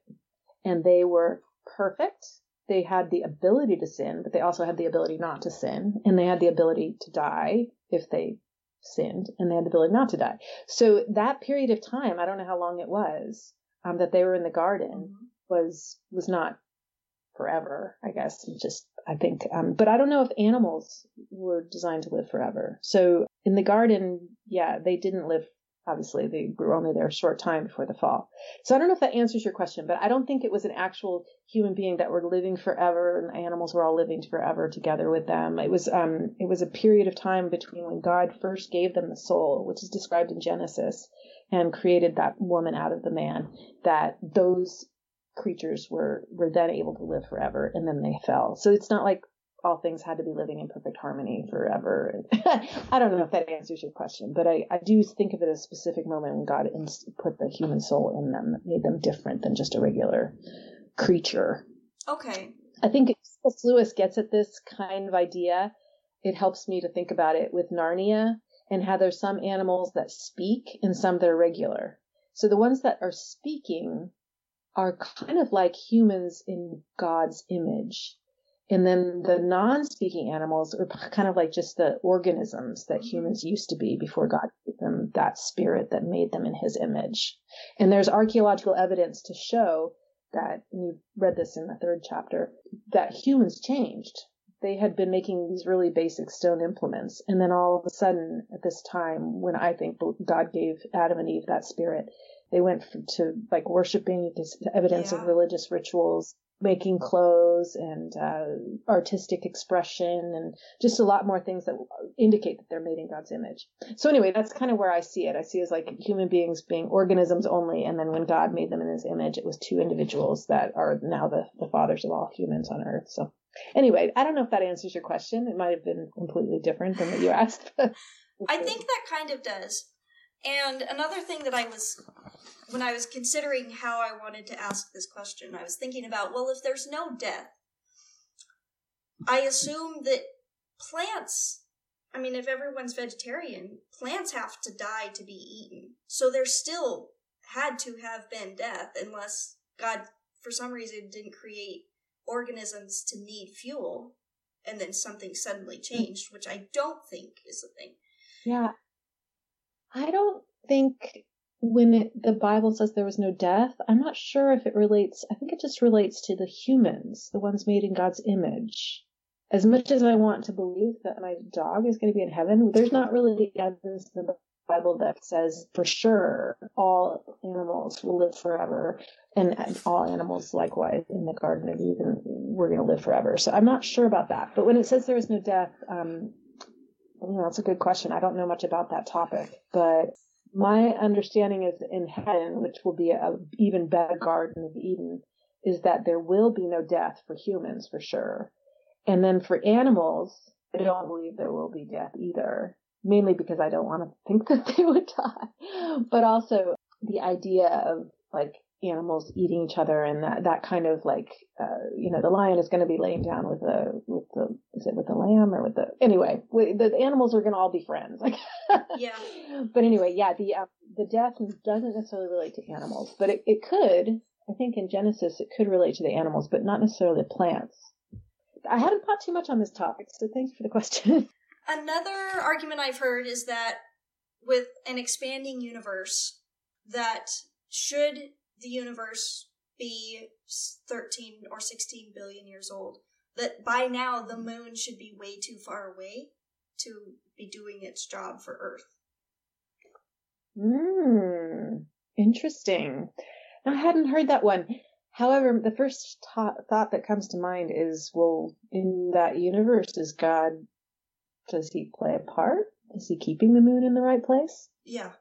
and they were perfect. They had the ability to sin, but they also had the ability not to sin and they had the ability to die if they sinned and they had the ability not to die. So that period of time, I don't know how long it was, um, that they were in the garden mm-hmm. was, was not forever, I guess. Just, I think, um, but I don't know if animals were designed to live forever. So in the garden, yeah, they didn't live obviously they were only there a short time before the fall. So I don't know if that answers your question, but I don't think it was an actual human being that were living forever and animals were all living forever together with them. It was um it was a period of time between when God first gave them the soul, which is described in Genesis, and created that woman out of the man, that those creatures were were then able to live forever and then they fell. So it's not like all things had to be living in perfect harmony forever. I don't know if that answers your question, but I, I do think of it as a specific moment when God put the human soul in them, made them different than just a regular creature. Okay. I think C.S. Lewis gets at this kind of idea. It helps me to think about it with Narnia and how there's some animals that speak and some that are regular. So the ones that are speaking are kind of like humans in God's image and then the non speaking animals are kind of like just the organisms that mm-hmm. humans used to be before God gave them that spirit that made them in his image. And there's archaeological evidence to show that, and you read this in the third chapter, that humans changed. They had been making these really basic stone implements. And then all of a sudden, at this time, when I think God gave Adam and Eve that spirit, they went to like worshiping, evidence yeah. of religious rituals, making clothes and uh, artistic expression and just a lot more things that indicate that they're made in God's image. So anyway, that's kind of where I see it. I see it as like human beings being organisms only, and then when God made them in His image, it was two individuals that are now the, the fathers of all humans on earth. So anyway, I don't know if that answers your question. It might have been completely different than what you asked. I think that kind of does. And another thing that I was when I was considering how I wanted to ask this question, I was thinking about well, if there's no death, I assume that plants, I mean, if everyone's vegetarian, plants have to die to be eaten. So there still had to have been death unless God, for some reason, didn't create organisms to need fuel and then something suddenly hmm. changed, which I don't think is a thing. Yeah. I don't think when the Bible says there was no death, I'm not sure if it relates. I think it just relates to the humans, the ones made in God's image. As much as I want to believe that my dog is going to be in heaven, there's not really evidence in the Bible that says for sure all animals will live forever, and all animals likewise in the Garden of Eden were going to live forever. So I'm not sure about that. But when it says there is no death, um, you know, that's a good question. I don't know much about that topic, but my understanding is in heaven, which will be an even better Garden of Eden, is that there will be no death for humans for sure. And then for animals, I don't believe there will be death either, mainly because I don't want to think that they would die. But also the idea of like animals eating each other and that, that kind of like, uh, you know, the lion is going to be laying down with the, with the, is it with the lamb or with the, anyway, the animals are going to all be friends. Like, yeah. But anyway, yeah, the, uh, the death doesn't necessarily relate to animals, but it, it could, I think in Genesis, it could relate to the animals, but not necessarily the plants. I haven't thought too much on this topic, so thanks for the question. Another argument I've heard is that with an expanding universe, that should the universe be 13 or 16 billion years old, that by now the moon should be way too far away to be doing its job for Earth. Hmm, interesting. I hadn't heard that one. However, the first ta- thought that comes to mind is, well, in that universe, is God, does he play a part? Is he keeping the moon in the right place? Yeah.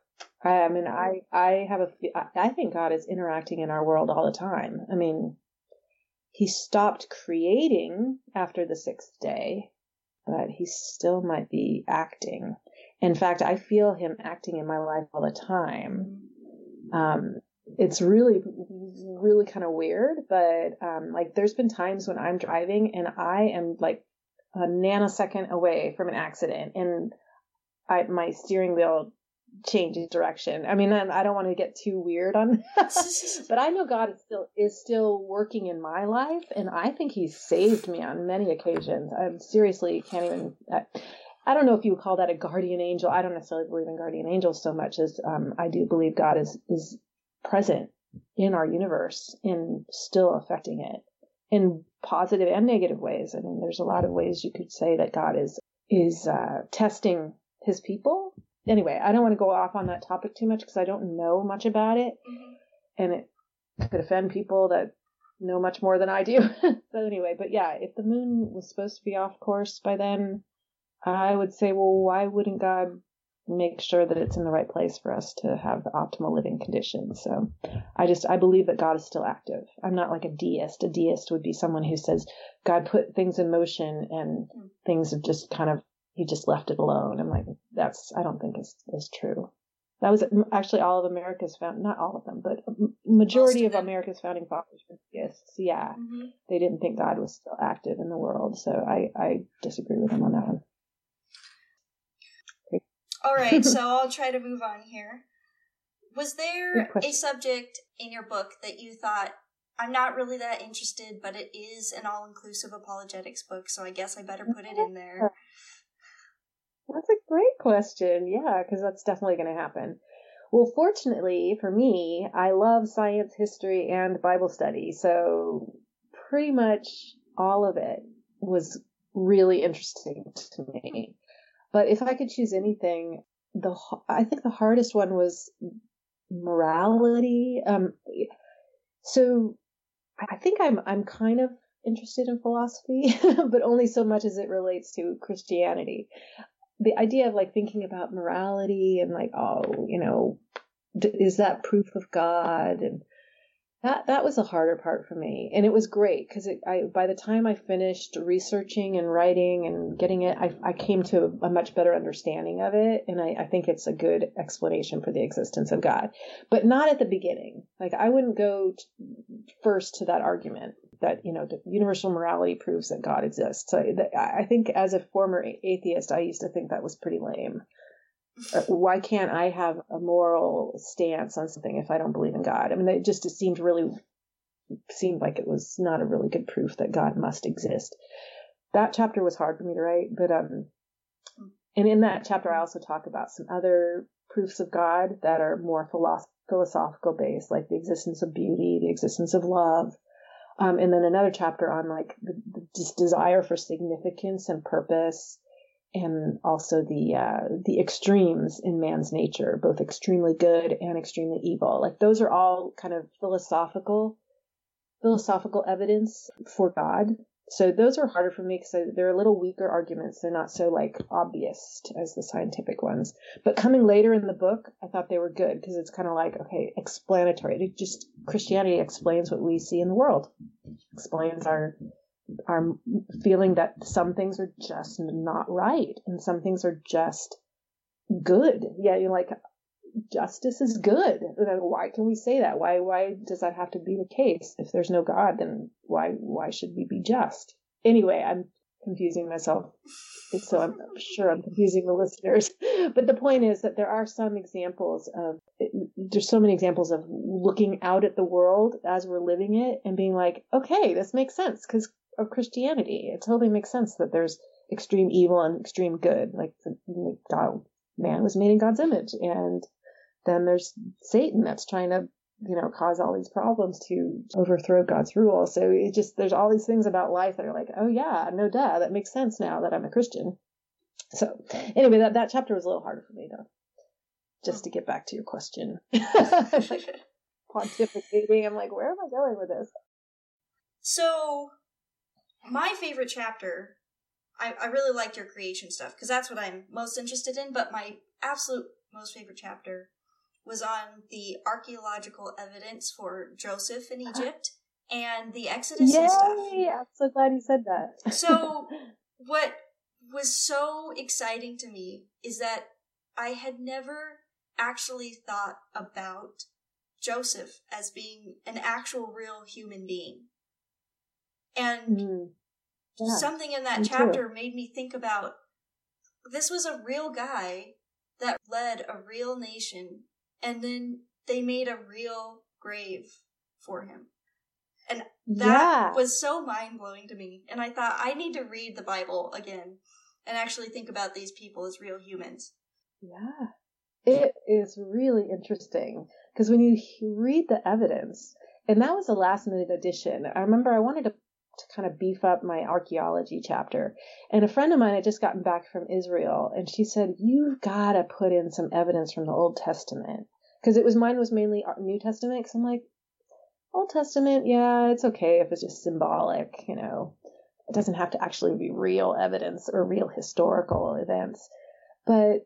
I, I mean, I, I have a, I think God is interacting in our world all the time. I mean, he stopped creating after the sixth day, but he still might be acting. In fact, I feel him acting in my life all the time. Um, it's really, really kind of weird, but um, like there's been times when I'm driving and I am like a nanosecond away from an accident, and I my steering wheel changes direction. I mean, I don't want to get too weird on, this, but I know God is still is still working in my life, and I think He's saved me on many occasions. I seriously can't even. I, I don't know if you would call that a guardian angel. I don't necessarily believe in guardian angels so much as um, I do believe God is is present in our universe and still affecting it in positive and negative ways. I mean, there's a lot of ways you could say that God is is uh, testing His people anyway, I don't want to go off on that topic too much because I don't know much about it, mm-hmm. and it could offend people that know much more than I do. so anyway, but yeah, if the moon was supposed to be off course by then, I would say, well, why wouldn't God make sure that it's in the right place for us to have the optimal living conditions? So I just, I believe that God is still active. I'm not like a deist. A deist would be someone who says God put things in motion and hmm. things have just kind of, he just left it alone. I'm like, that's, I don't think is, is true. That was actually all of America's found, not all of them, but majority of, of America's founding fathers were theists. Yeah, mm-hmm. they didn't think God was still active in the world, so I I disagree with him on that one. All right, so I'll try to move on here. Was there a subject in your book that you thought I'm not really that interested, but it is an all-inclusive apologetics book, so I guess I better put it in there. That's a great question. Yeah, because that's definitely going to happen. Well, fortunately for me, I love science, history, and Bible study. So pretty much all of it was really interesting to me. But if I could choose anything, the I think the hardest one was morality. Um, so I think I'm I'm kind of interested in philosophy, but only so much as it relates to Christianity the idea of like thinking about morality and like, oh, you know, is that proof of God? And that that was a harder part for me, and it was great because I by the time I finished researching and writing and getting it, I, I came to a much better understanding of it, and I, I think it's a good explanation for the existence of God, but not at the beginning. Like I wouldn't go t- first to that argument that you know universal morality proves that God exists. So I think as a former atheist, I used to think that was pretty lame. Uh, why can't I have a moral stance on something if I don't believe in God? I mean, it just it seemed really seemed like it was not a really good proof that God must exist. That chapter was hard for me to write, but um, and in that chapter I also talk about some other proofs of God that are more philosoph- philosophical based, like the existence of beauty, the existence of love, um, and then another chapter on like the, the desire for significance and purpose and also the uh, the extremes in man's nature, both extremely good and extremely evil. Like those are all kind of philosophical philosophical evidence for God. So those are harder for me because they're a little weaker arguments. They're not so like obvious as the scientific ones. But coming later in the book, I thought they were good because it's kind of like okay, explanatory. It just Christianity explains what we see in the world, explains our our feeling that some things are just not right and some things are just good. Yeah, you're like justice is good. Why can we say that? Why why does that have to be the case? If there's no God, then why why should we be just? Anyway, I'm confusing myself. So I'm sure I'm confusing the listeners. But the point is that there are some examples of, there's so many examples of looking out at the world as we're living it and being like, okay, this makes sense because of Christianity. It totally makes sense that there's extreme evil and extreme good. Like God, man was made in God's image, and then there's Satan that's trying to you know cause all these problems to overthrow God's rule. So it just there's all these things about life that are like, oh yeah, no duh, that makes sense now that I'm a Christian. So anyway, that that chapter was a little harder for me though. Just to get back to your question. pontificating. I'm like, where am I going with this? So my favorite chapter, I, I really liked your creation stuff because that's what I'm most interested in. But my absolute most favorite chapter was on the archaeological evidence for Joseph in Egypt and the Exodus Yay! and stuff. I'm so glad you said that. so, what was so exciting to me is that I had never actually thought about Joseph as being an actual real human being. And mm. yeah. something in that chapter too. made me think about this was a real guy that led a real nation, and then they made a real grave for him. And that yeah. was so mind blowing to me. And I thought, I need to read the Bible again and actually think about these people as real humans. Yeah. It is really interesting because when you read the evidence, and that was a last minute addition. I remember I wanted to to kind of beef up my archaeology chapter. And a friend of mine had just gotten back from Israel and she said, You've got to put in some evidence from the Old Testament. Because it was mine was mainly New Testament. Because I'm like, Old Testament, yeah, it's okay if it's just symbolic, you know. It doesn't have to actually be real evidence or real historical events. But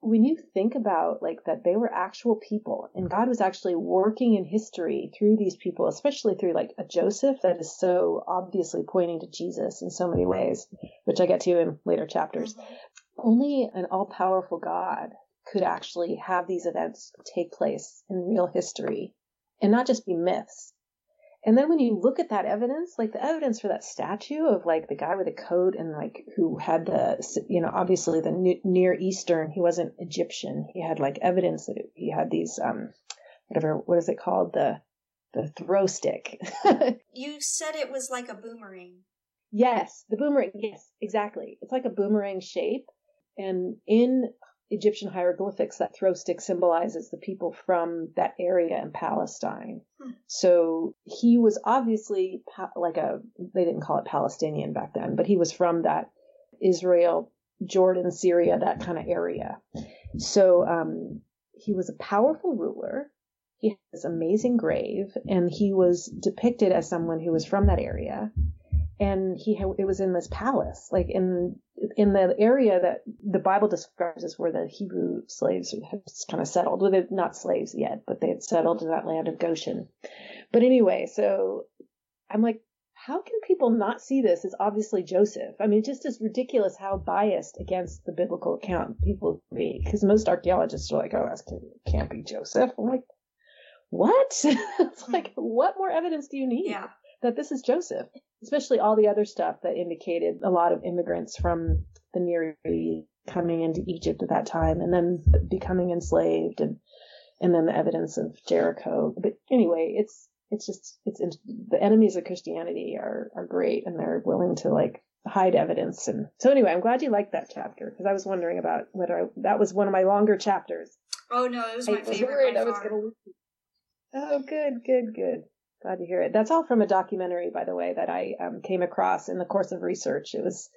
when you think about like that they were actual people and God was actually working in history through these people, especially through like a Joseph that is so obviously pointing to Jesus in so many ways, which I get to in later chapters. Mm-hmm. Only an all powerful God could actually have these events take place in real history and not just be myths. And then when you look at that evidence, like the evidence for that statue of like the guy with the coat and like who had the, you know, obviously the Near Eastern, he wasn't Egyptian. He had like evidence that he had these, um, whatever, what is it called? The, the throw stick. you said it was like a boomerang. Yes, the boomerang. Yes, exactly. It's like a boomerang shape. And in Egyptian hieroglyphics, that throw stick symbolizes the people from that area in Palestine. Hmm. So he was obviously like a, they didn't call it Palestinian back then, but he was from that Israel, Jordan, Syria, that kind of area. So um, he was a powerful ruler. He had this amazing grave, and he was depicted as someone who was from that area and he it was in this palace like in in the area that the bible describes as where the hebrew slaves had kind of settled. Well they're not slaves yet but they had settled in that land of goshen. But anyway so i'm like how can people not see this? As obviously joseph. I mean just as ridiculous how biased against the biblical account people be because most archaeologists are like oh that can't be joseph. I'm like what? It's like hmm. what more evidence do you need yeah. that this is Joseph, especially all the other stuff that indicated a lot of immigrants from the Near East coming into Egypt at that time and then becoming enslaved and and then the evidence of Jericho. But anyway, it's it's just it's the enemies of Christianity are are great and they're willing to like hide evidence and so anyway, I'm glad you liked that chapter because I was wondering about whether I, that was one of my longer chapters. Oh no, it was my I favorite. I was gonna. Oh, good, good, good. Glad to hear it. That's all from a documentary, by the way, that I um, came across in the course of research. It was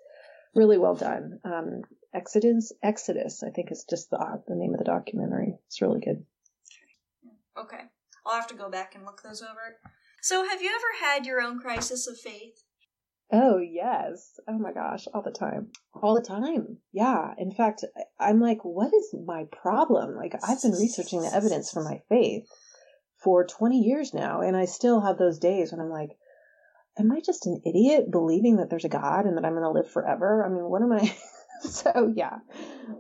really well done. Um, Exodus, Exodus, I think is just the the name of the documentary. It's really good. Okay, I'll have to go back and look those over. So, have you ever had your own crisis of faith? Oh yes. Oh my gosh, all the time. All the time. Yeah. In fact, I'm like, what is my problem? Like, I've been researching the evidence for my faith for 20 years now. And I still have those days when I'm like, am I just an idiot believing that there's a God and that I'm going to live forever? I mean, what am I? so yeah,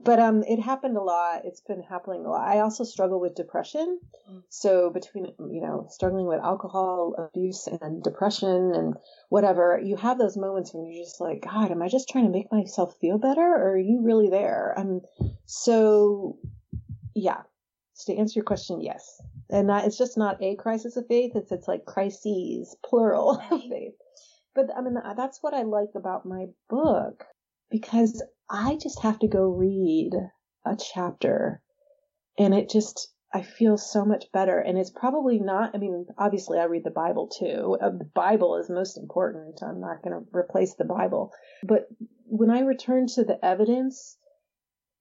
but um, it happened a lot. It's been happening a lot. I also struggle with depression. Mm. So between you know struggling with alcohol abuse and depression and whatever, you have those moments when you're just like, God, am I just trying to make myself feel better, or are you really there? Um, so yeah. So to answer your question, yes, and that it's just not a crisis of faith. It's it's like crises, plural of faith. But I mean, that's what I like about my book because I just have to go read a chapter, and it just I feel so much better. And it's probably not. I mean, obviously, I read the Bible too. Uh, the Bible is most important. I'm not going to replace the Bible, but when I return to the evidence,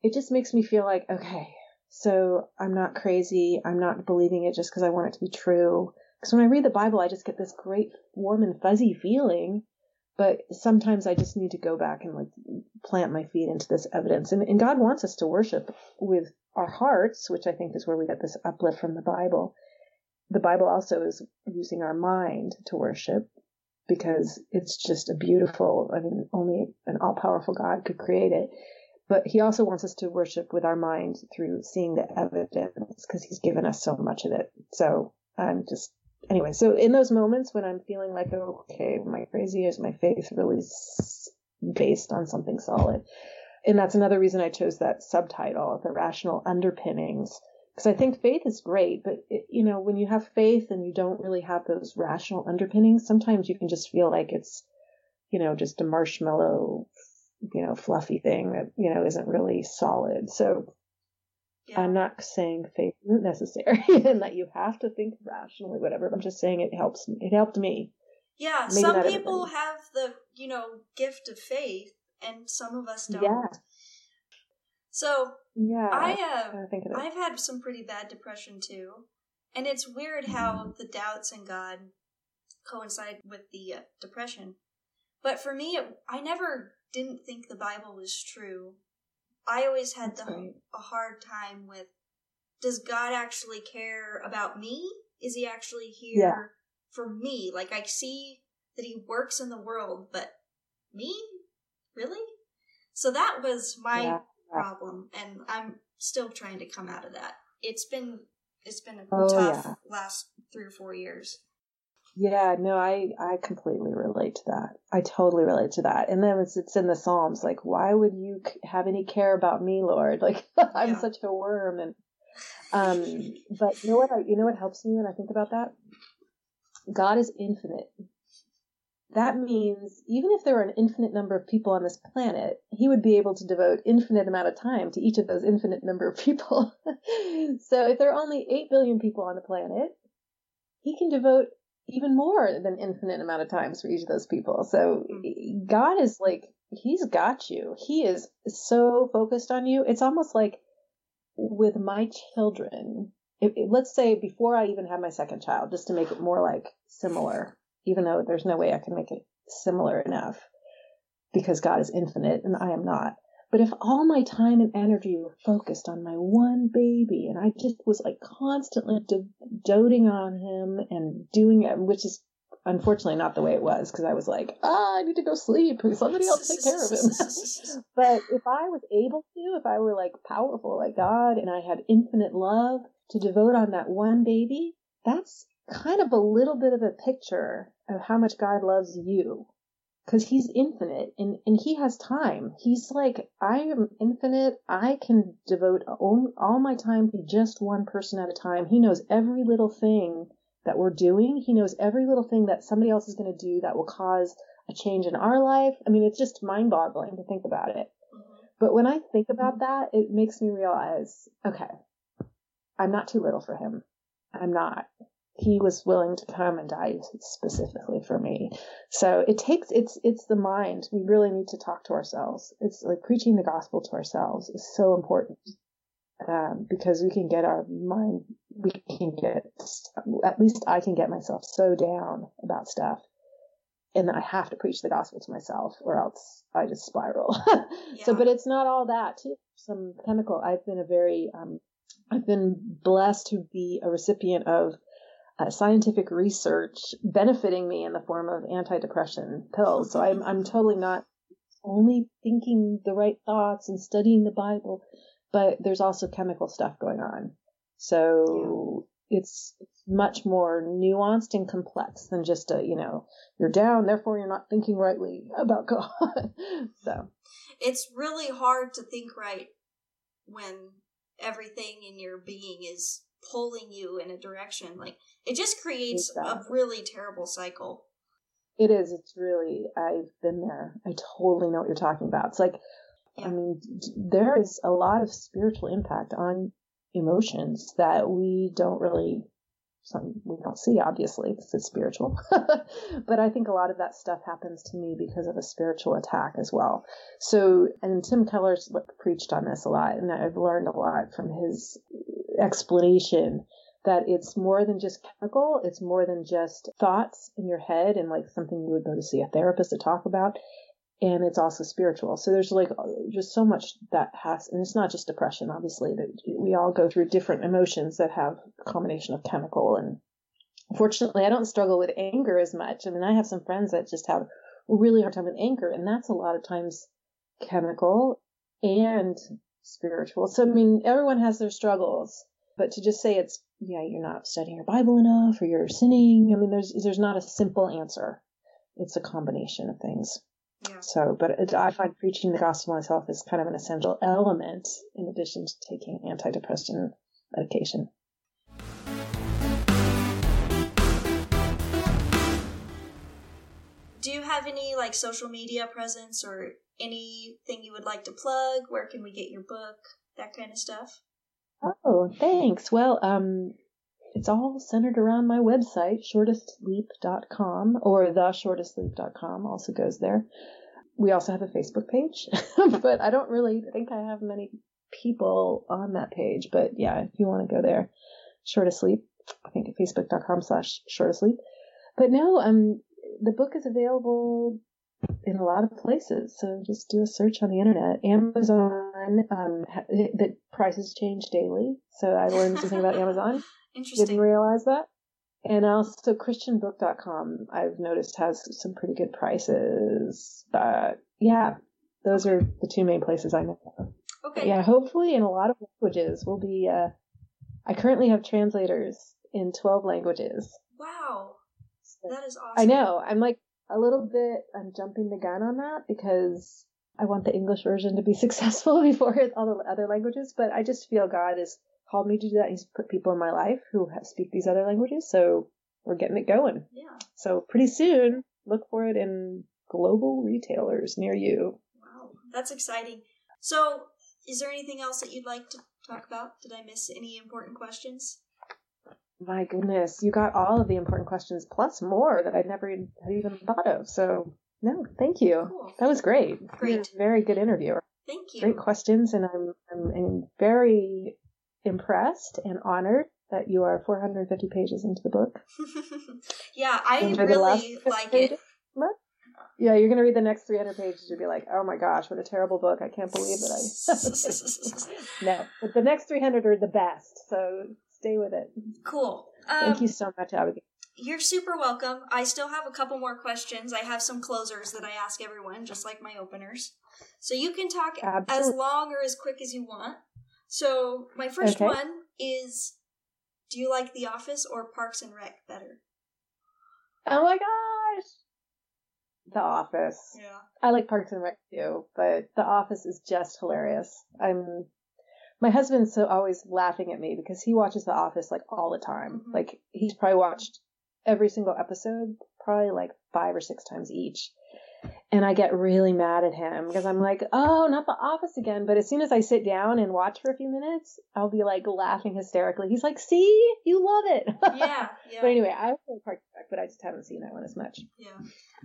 it just makes me feel like okay so I'm not crazy. I'm not believing it just because I want it to be true. Because when I read the Bible, I just get this great warm and fuzzy feeling. But sometimes I just need to go back and like plant my feet into this evidence. And, and God wants us to worship with our hearts, which I think is where we get this uplift from the Bible. The Bible also is using our mind to worship because it's just a beautiful, I mean, only an all powerful God could create it. But he also wants us to worship with our mind through seeing the evidence because he's given us so much of it. So I'm just, anyway, so in those moments when I'm feeling like, oh, okay, my crazy is my faith really based on something solid? And that's another reason I chose that subtitle, the rational underpinnings. Because I think faith is great, but it, you know, when you have faith and you don't really have those rational underpinnings, sometimes you can just feel like it's, you know, just a marshmallow you know, fluffy thing that, you know, isn't really solid. So yeah. I'm not saying faith isn't necessary and that you have to think rationally, whatever. I'm just saying it helps. It helped me. Yeah, Maybe some people everybody. have the, you know, gift of faith and some of us don't. Yeah. So, Yeah. I uh think. I've had some pretty bad depression too. And it's weird how the doubts in God coincide with the uh, depression. But for me, it, I never didn't think the Bible was true. I always had the, great. a hard time with does God actually care about me? Is he actually here Yeah. for me? Like I see that he works in the world, but me? Really? So that was my Yeah. problem and I'm still trying to come out of that. It's been it's been a Oh, tough yeah. last 3 or 4 years. Yeah, no, I I completely relate to that. I totally relate to that. And then it's it's in the Psalms, like, why would you have any care about me, Lord? Like, I'm Yeah. such a worm. And um, but you know what? I, you know what helps me when I think about that? God is infinite. That means even if there were an infinite number of people on this planet, He would be able to devote infinite amount of time to each of those infinite number of people. so if there are only eight billion people on the planet, He can devote even more than infinite amount of times for each of those people. So hmm. eh, God is like he's got you. He is so focused on you. It's almost like with my children. If, if- let's say before I even had my second child, just to make it more like similar, even though there's no way I can make it similar enough because God is infinite and I am not. But if all my time and energy were focused on my one baby and I just was like constantly do- doting on him and doing it, which is unfortunately not the way it was because I was like, ah, I need to go sleep. Somebody else take care of him. but if I was able to, if I were like powerful like God and I had infinite love to devote on that one baby, that's kind of a little bit of a picture of how much God loves you because he's infinite and, and he has time. He's like, I am infinite. I can devote all, all my time to just one person at a time. He knows every little thing that we're doing. He knows every little thing that somebody else is going to do that will cause a change in our life. I mean, it's just mind boggling to think about it. Mm-hmm. But when I think about mm-hmm. that, it makes me realize, okay, I'm not too little for him. I'm not. He was willing to come and die specifically for me. So it takes, it's, it's the mind. We really need to talk to ourselves. It's like preaching the gospel to ourselves is so important. Um, because we can get our mind, we can get, at least I can get myself so down about stuff. And that I have to preach the gospel to myself or else I just spiral. So, but it's not all that too. Some chemical. I've been a very, um, I've been blessed to be a recipient of uh, scientific research benefiting me in the form of antidepressant pills. So I'm, I'm totally not only thinking the right thoughts and studying the Bible, but there's also chemical stuff going on. So it's, it's much more nuanced and complex than just a, you know, you're down, therefore you're not thinking rightly about God. so. it's really hard to think right when everything in your being is pulling you in a direction. Like it just creates a really terrible cycle. It is. It's really, I've been there. I totally know what you're talking about. It's like, Yeah. I mean, there is a lot of spiritual impact on emotions that we don't really, some, we don't see, obviously, because it's spiritual. but I think a lot of that stuff happens to me because of a spiritual attack as well. So, and Tim Keller's preached on this a lot, and I've learned a lot from his explanation that it's more than just chemical, it's more than just thoughts in your head and like something you would go to see a therapist to talk about. And it's also spiritual. So there's like just so much that has, and it's not just depression, obviously, that we all go through different emotions that have a combination of chemical. And fortunately, I don't struggle with anger as much. I mean, I have some friends that just have a really hard time with anger, and that's a lot of times chemical and spiritual. So, I mean, everyone has their struggles, but to just say it's, yeah, you're not studying your Bible enough or you're sinning, I mean, there's, there's not a simple answer. It's a combination of things. Yeah. So, but it, I find preaching the gospel myself is kind of an essential element in addition to taking antidepressant medication. Do you have any like social media presence or anything you would like to plug? Where can we get your book? That kind of stuff. Oh, thanks. Well, um, it's all centered around my website, shortestleap.com or theshortestleap.com also goes there. We also have a Facebook page, but I don't really think I have many people on that page. But yeah, if you want to go there, shortestleap, I think facebook.com slash shortestleap. But no, um, the book is available in a lot of places. So just do a search on the internet. Amazon, um, ha- the prices change daily. So I learned something about Amazon. Interesting. Didn't realize that. And also christianbook.com I've noticed has some pretty good prices. But yeah, those are the two main places I know. Okay. Yeah, hopefully in a lot of languages we'll be uh I currently have translators in 12 languages. Wow. So- That is awesome. I know. I'm like a little bit I'm jumping the gun on that because I want the English version to be successful before all the other languages, but I just feel God has called me to do that. He's put people in my life who have, speak these other languages, so we're getting it going. Yeah. So pretty soon, look for it in global retailers near you. Wow. That's exciting. So, is there anything else that you'd like to talk about? Did I miss any important questions? My goodness, you got all of the important questions plus more that I'd never even- had even thought of. So no, thank you. Cool. That was great. Great. Very good interviewer. Thank you. Great questions, and I'm, I'm I'm very impressed and honored that you are 450 pages into the book. yeah, I Enjoy really like it. Yeah, you're gonna read the next 300 pages. You'll be like, "Oh my gosh, what a terrible book! I can't believe that I." no, but the next 300 are the best. So stay with it. cool. Um, Thank you so much, Abigail. You're super welcome. I still have a couple more questions. I have some closers that I ask everyone, just like my openers. So you can talk as long or as quick as you want. So my first Okay. one is do you like The Office or Parks and Rec better? Oh my gosh, The Office. Yeah. I like Parks and Rec too, but The Office is just hilarious. I'm my husband's so always laughing at me because he watches The Office like all the time. Mhm. Like he's probably watched every single episode probably like five or six times each. And I get really mad at him because I'm like, oh, not The Office again. But as soon as I sit down and watch for a few minutes, I'll be like laughing hysterically. He's like, see, you love it. Yeah, yeah. but anyway, I Parks and Rec, but I just haven't seen that one as much. Yeah.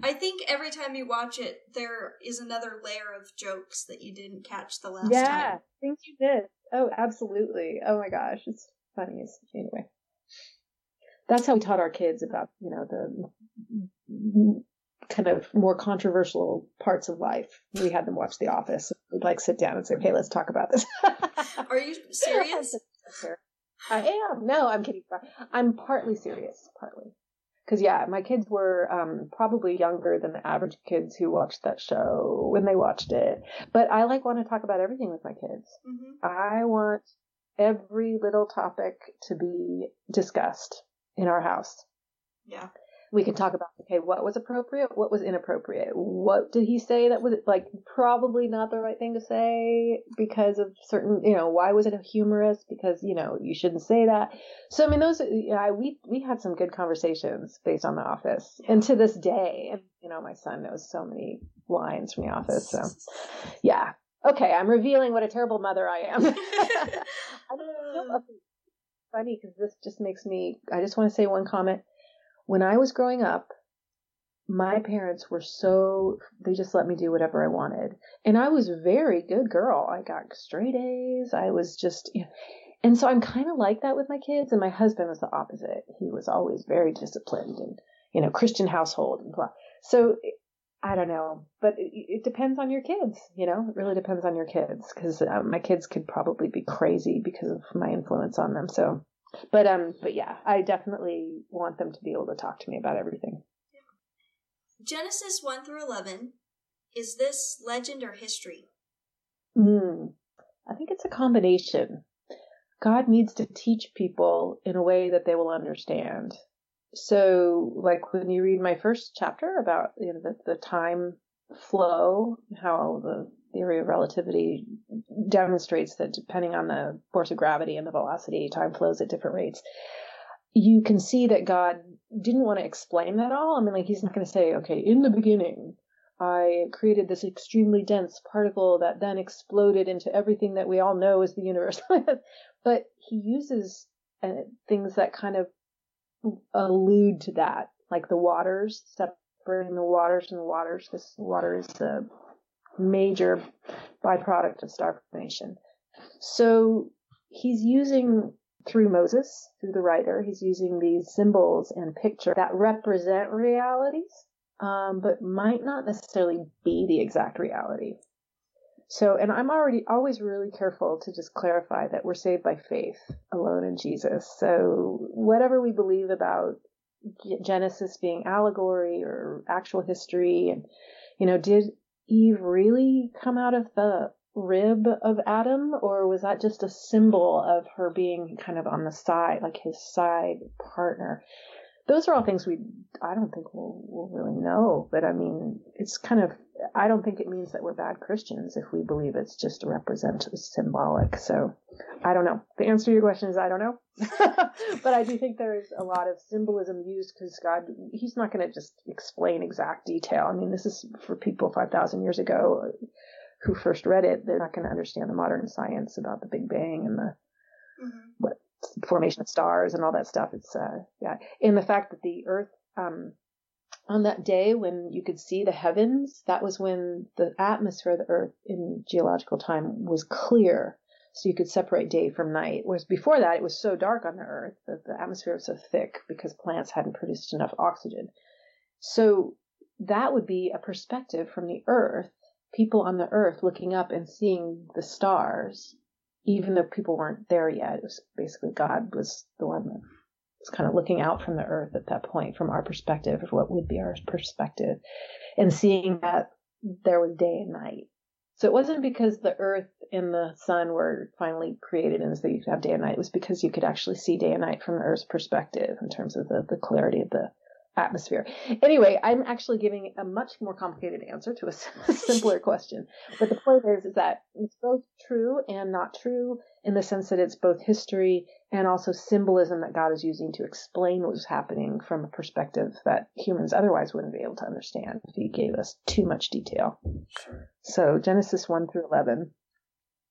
I think every time you watch it, there is another layer of jokes that you didn't catch the last yeah, time. Yeah, things you did. Oh, absolutely. Oh my gosh, it's funny. Anyway, that's how we taught our kids about you know the kind of more controversial parts of life. We had them watch The Office. We'd like sit down and say, "Okay, let's talk about this." Are you serious? I am. No, I'm kidding. I'm partly serious, partly. Because yeah, my kids were um, probably younger than the average kids who watched that show when they watched it. But I like want to talk about everything with my kids. hmm I want every little topic to be discussed in our house. Yeah. We can talk about okay, what was appropriate, what was inappropriate, what did he say that was like probably not the right thing to say because of certain, you know, why was it humorous? Because you know you shouldn't say that. So I mean, those, yeah, we we had some good conversations based on The Office, and to this day, and you know, my son knows so many lines from The Office, so yeah. Okay, I'm revealing what a terrible mother I am. I don't know. Funny because this just makes me. I just want to say one comment. When I was growing up, my parents were so they just let me do whatever I wanted, and I was a very good girl. I got straight A's. I was just, you know, and so I'm kind of like that with my kids. And my husband was the opposite. He was always very disciplined and you know Christian household and blah. So I don't know, but it, it depends on your kids. You know, it really depends on your kids because um, my kids could probably be crazy because of my influence on them. So, but um, but yeah, I definitely want them to be able to talk to me about everything. Genesis 1 through 11, is this legend or history? Mm, I think it's a combination. God needs to teach people in a way that they will understand. So, like when you read my first chapter about you know the, the time flow, how all the theory of relativity demonstrates that depending on the force of gravity and the velocity, time flows at different rates. You can see that God didn't want to explain that all. I mean, like he's not going to say, okay, in the beginning, I created this extremely dense particle that then exploded into everything that we all know is the universe. but he uses uh, things that kind of allude to that, like the waters, separating the waters from the waters, because water is a major byproduct of star formation. So he's using through Moses, through the writer, he's using these symbols and pictures that represent realities, um, but might not necessarily be the exact reality. So, and I'm already always really careful to just clarify that we're saved by faith alone in Jesus. So, whatever we believe about Genesis being allegory or actual history, and you know, did Eve really come out of the rib of Adam, or was that just a symbol of her being kind of on the side, like his side partner? Those are all things we, I don't think we'll, we'll really know, but I mean, it's kind of, I don't think it means that we're bad Christians if we believe it's just representative, symbolic. So I don't know. The answer to your question is I don't know. but I do think there is a lot of symbolism used because God, He's not going to just explain exact detail. I mean, this is for people 5,000 years ago who first read it, they're not going to understand the modern science about the Big Bang and the mm-hmm. what formation of stars and all that stuff. It's uh, yeah, and the fact that the Earth um, on that day when you could see the heavens, that was when the atmosphere of the Earth in geological time was clear, so you could separate day from night. Whereas before that, it was so dark on the Earth that the atmosphere was so thick because plants hadn't produced enough oxygen. So that would be a perspective from the Earth people on the earth looking up and seeing the stars, even though people weren't there yet. It was basically God was the one that kind of looking out from the earth at that point from our perspective of what would be our perspective and seeing that there was day and night. So it wasn't because the earth and the sun were finally created and so you could have day and night. It was because you could actually see day and night from the earth's perspective in terms of the, the clarity of the atmosphere. Anyway, I'm actually giving a much more complicated answer to a simpler question. But the point is, is that it's both true and not true in the sense that it's both history and also symbolism that God is using to explain what was happening from a perspective that humans otherwise wouldn't be able to understand if He gave us too much detail. Sure. So Genesis 1 through 11,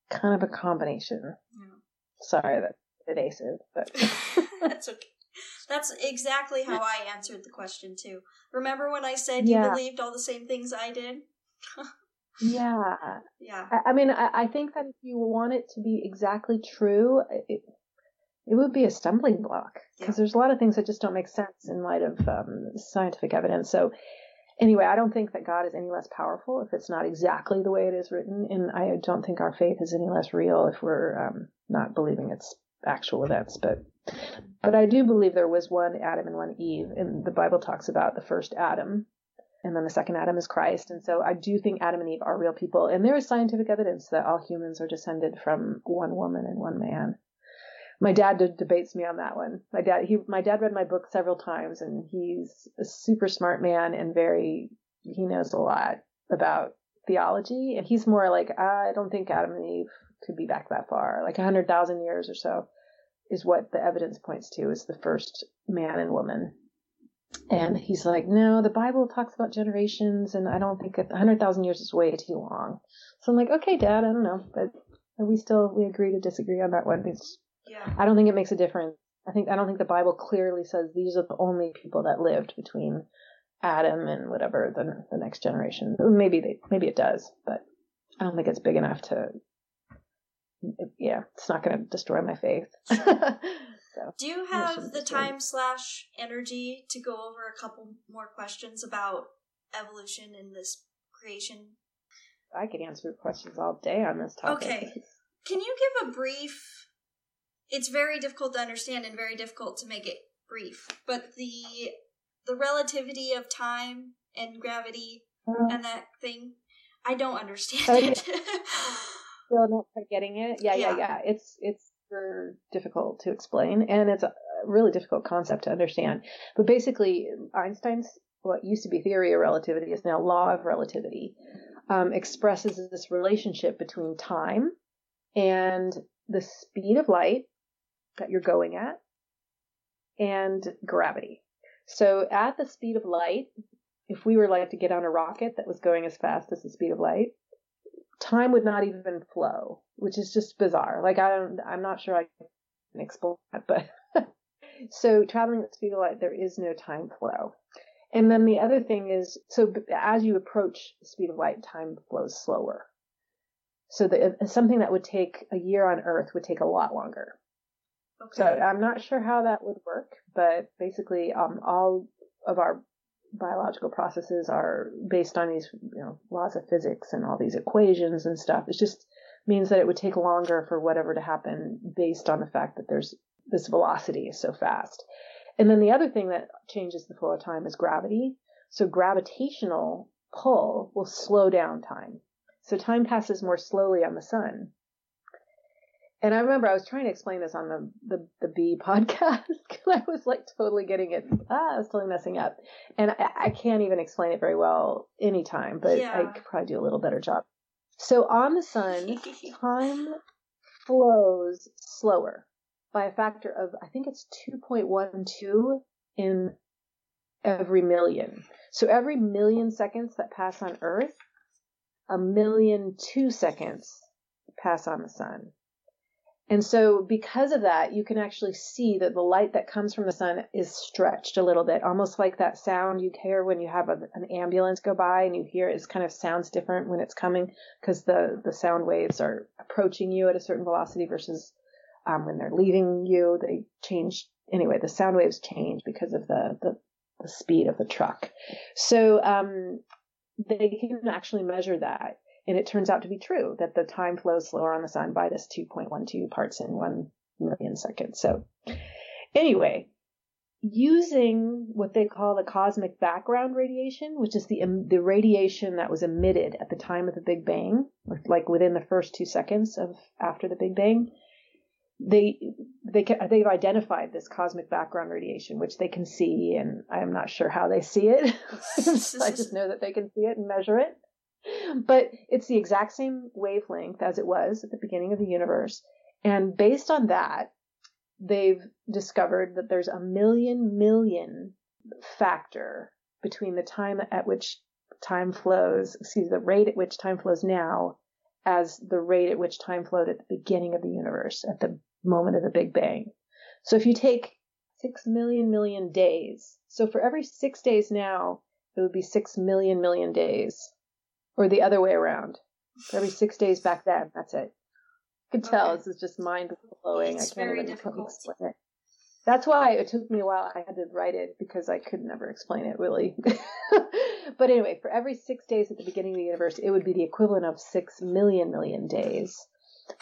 kind of a combination. Yeah. Sorry that evasive, but that's okay. That's exactly how I answered the question too. Remember when I said yeah. you believed all the same things I did? yeah. Yeah. I, I mean, I, I, think that if you want it to be exactly true, it, it would be a stumbling block because yeah. there's a lot of things that just don't make sense in light of um, scientific evidence. So, anyway, I don't think that God is any less powerful if it's not exactly the way it is written, and I don't think our faith is any less real if we're um, not believing it's actual events. But but I do believe there was one Adam and one Eve, and the Bible talks about the first Adam, and then the second Adam is Christ. And so I do think Adam and Eve are real people, and there is scientific evidence that all humans are descended from one woman and one man. My dad d- debates me on that one. My dad, he, my dad read my book several times, and he's a super smart man and very, he knows a lot about theology, and he's more like, I don't think Adam and Eve could be back that far, like a hundred thousand years or so is what the evidence points to is the first man and woman. And he's like, no, the Bible talks about generations, and I don't think 100,000 years is way too long. So I'm like, okay, Dad, I don't know, but we still we agree to disagree on that one. It's, yeah. I don't think it makes a difference. I think I don't think the Bible clearly says these are the only people that lived between Adam and whatever the the next generation. Maybe they maybe it does, but I don't think it's big enough to yeah, it's not going to destroy my faith. so, Do you have the time slash energy to go over a couple more questions about evolution and this creation? I could answer questions all day on this topic. Okay. Can you give a brief? It's very difficult to understand and very difficult to make it brief, but the the relativity of time and gravity uh, and that thing, I don't understand it. still not quite getting it. Yeah, yeah, yeah, yeah. It's it's difficult to explain, and it's a really difficult concept to understand. But basically, Einstein's what used to be theory of relativity is now law of relativity. Um, expresses this relationship between time and the speed of light that you're going at and gravity. So at the speed of light, if we were like to get on a rocket that was going as fast as the speed of light, time would not even flow, which is just bizarre. Like I don't, I'm not sure I can explain that, but So traveling at the speed of light, there is no time flow. And then the other thing is, so as you approach the speed of light, time flows slower. So the, something that would take a year on Earth would take a lot longer. Okay. So I'm not sure how that would work, but basically, um, all of our biological processes are based on these, you know, laws of physics and all these equations and stuff. It just means that it would take longer for whatever to happen based on the fact that there's this velocity is so fast. And then the other thing that changes the flow of time is gravity. So gravitational pull will slow down time. So time passes more slowly on the sun. And I remember I was trying to explain this on the the, the Bee podcast because I was like totally getting it. Ah, I was totally messing up, and I, I can't even explain it very well anytime. But yeah. I could probably do a little better job. So on the sun, time flows slower by a factor of I think it's two point one two in every million. So every million seconds that pass on Earth, a million two seconds pass on the sun. And so because of that, you can actually see that the light that comes from the sun is stretched a little bit, almost like that sound you hear when you have a, an ambulance go by and you hear it kind of sounds different when it's coming because the, the sound waves are approaching you at a certain velocity versus um, when they're leaving you, they change. Anyway, the sound waves change because of the, the, the speed of the truck. So, um, they can actually measure that. And it turns out to be true that the time flows slower on the sun by this 2.12 parts in one million seconds. So, anyway, using what they call the cosmic background radiation, which is the the radiation that was emitted at the time of the Big Bang, like within the first two seconds of after the Big Bang, they they they've identified this cosmic background radiation, which they can see, and I'm not sure how they see it. I just know that they can see it and measure it but it's the exact same wavelength as it was at the beginning of the universe. And based on that, they've discovered that there's a million million factor between the time at which time flows, excuse the rate at which time flows now as the rate at which time flowed at the beginning of the universe, at the moment of the Big Bang. So if you take six million million days, so for every six days now, it would be six million million days or the other way around. For Every six days back then. That's it. You can tell okay. this is just mind blowing. I can't even difficult. explain it. That's why it took me a while. I had to write it because I could never explain it really. but anyway, for every six days at the beginning of the universe, it would be the equivalent of six million million days.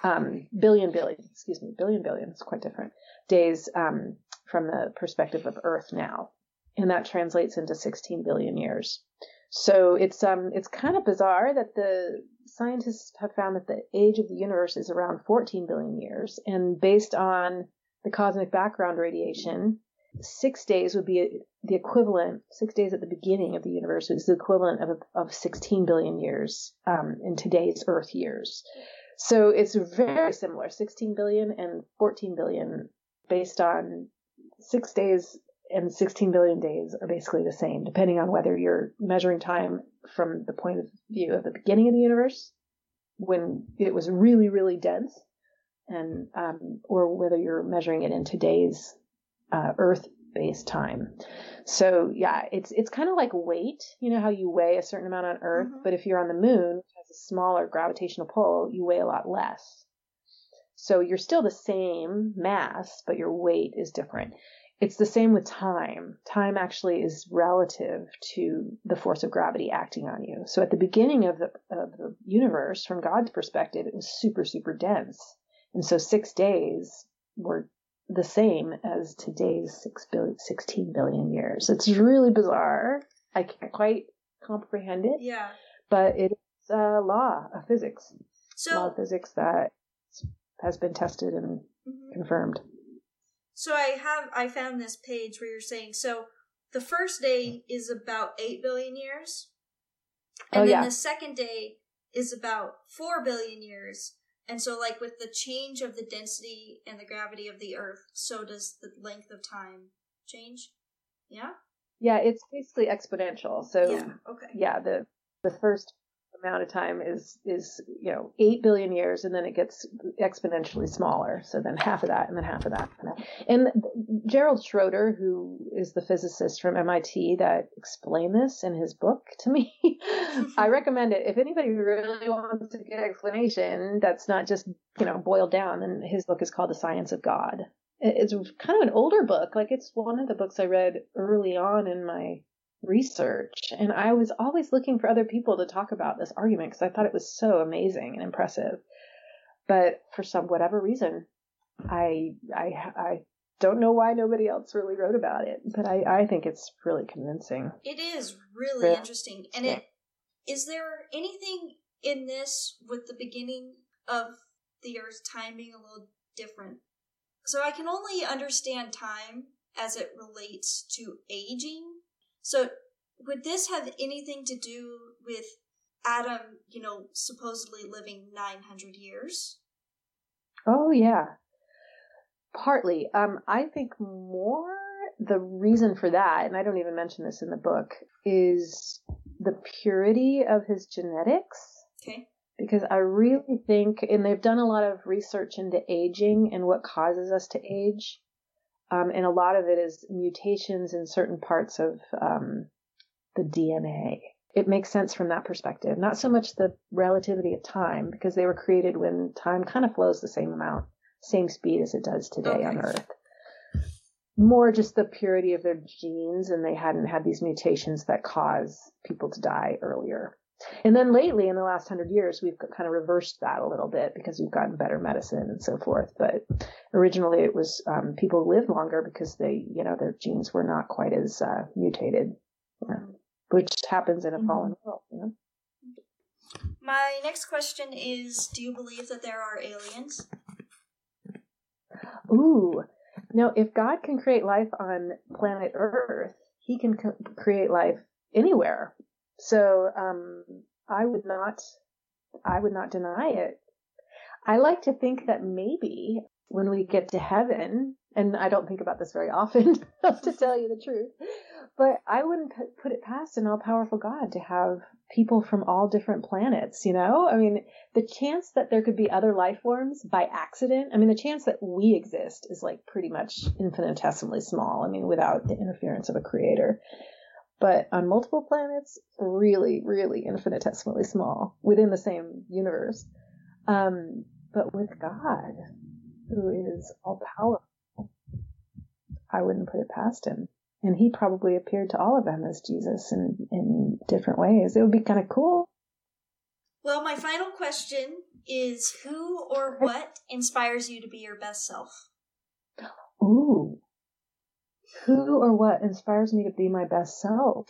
Um, billion billion, excuse me, billion billion. It's quite different days um, from the perspective of Earth now, and that translates into 16 billion years. So it's um it's kind of bizarre that the scientists have found that the age of the universe is around 14 billion years, and based on the cosmic background radiation, six days would be the equivalent. Six days at the beginning of the universe is the equivalent of of 16 billion years um, in today's Earth years. So it's very similar, 16 billion and 14 billion, based on six days and 16 billion days are basically the same, depending on whether you're measuring time from the point of view of the beginning of the universe, when it was really, really dense, and um, or whether you're measuring it in today's uh, Earth-based time. So yeah, it's it's kind of like weight. You know how you weigh a certain amount on Earth, mm-hmm. but if you're on the moon, which has a smaller gravitational pull, you weigh a lot less. So you're still the same mass, but your weight is different it's the same with time. Time actually is relative to the force of gravity acting on you. So at the beginning of the, of the universe, from God's perspective, it was super, super dense. And so six days were the same as today's six billion, 16 billion years. It's really bizarre. I can't quite comprehend it. Yeah. But it's a law of physics. So, law of physics that has been tested and mm-hmm. confirmed. So I have I found this page where you're saying so the first day is about 8 billion years. Oh, and oh, then yeah. the second day is about 4 billion years. And so like with the change of the density and the gravity of the earth, so does the length of time change? Yeah? Yeah, it's basically exponential. So yeah, okay. Yeah, the the first amount of time is is you know eight billion years, and then it gets exponentially smaller. So then half of that, and then half of that. And Gerald Schroeder, who is the physicist from MIT that explained this in his book to me, I recommend it. If anybody really wants a good explanation, that's not just you know boiled down. Then his book is called The Science of God. It's kind of an older book. Like it's one of the books I read early on in my research and I was always looking for other people to talk about this argument because I thought it was so amazing and impressive. But for some whatever reason, I I I don't know why nobody else really wrote about it, but I I think it's really convincing. It is really yeah. interesting. And it is there anything in this with the beginning of the Earth's time being a little different? So I can only understand time as it relates to aging so would this have anything to do with Adam, you know, supposedly living 900 years? Oh, yeah. Partly. Um, I think more the reason for that, and I don't even mention this in the book, is the purity of his genetics. Okay. Because I really think, and they've done a lot of research into aging and what causes us to age. Um, and a lot of it is mutations in certain parts of um, the DNA. It makes sense from that perspective. Not so much the relativity of time, because they were created when time kind of flows the same amount, same speed as it does today okay. on Earth. More just the purity of their genes, and they hadn't had these mutations that cause people to die earlier. And then lately, in the last hundred years, we've kind of reversed that a little bit because we've gotten better medicine and so forth. But originally, it was um, people lived longer because they, you know, their genes were not quite as uh, mutated, you know, which happens in a mm-hmm. fallen world. You know? My next question is: Do you believe that there are aliens? Ooh, no. If God can create life on planet Earth, He can co- create life anywhere so um, I would not, I would not deny it. I like to think that maybe when we get to heaven, and I don't think about this very often, to tell you the truth, but I wouldn't put it past an all powerful God to have people from all different planets, you know? I mean, the chance that there could be other life forms by accident, I mean, the chance that we exist is like pretty much infinitesimally small. I mean, without the interference of a creator but on multiple planets, really, really infinitesimally small within the same universe. Um, but with God, who is all powerful, I wouldn't put it past him. And he probably appeared to all of them as Jesus in, in different ways. It would be kind of cool. Well, my final question is who or what inspires you to be your best self? Ooh. Who or what inspires me to be my best self?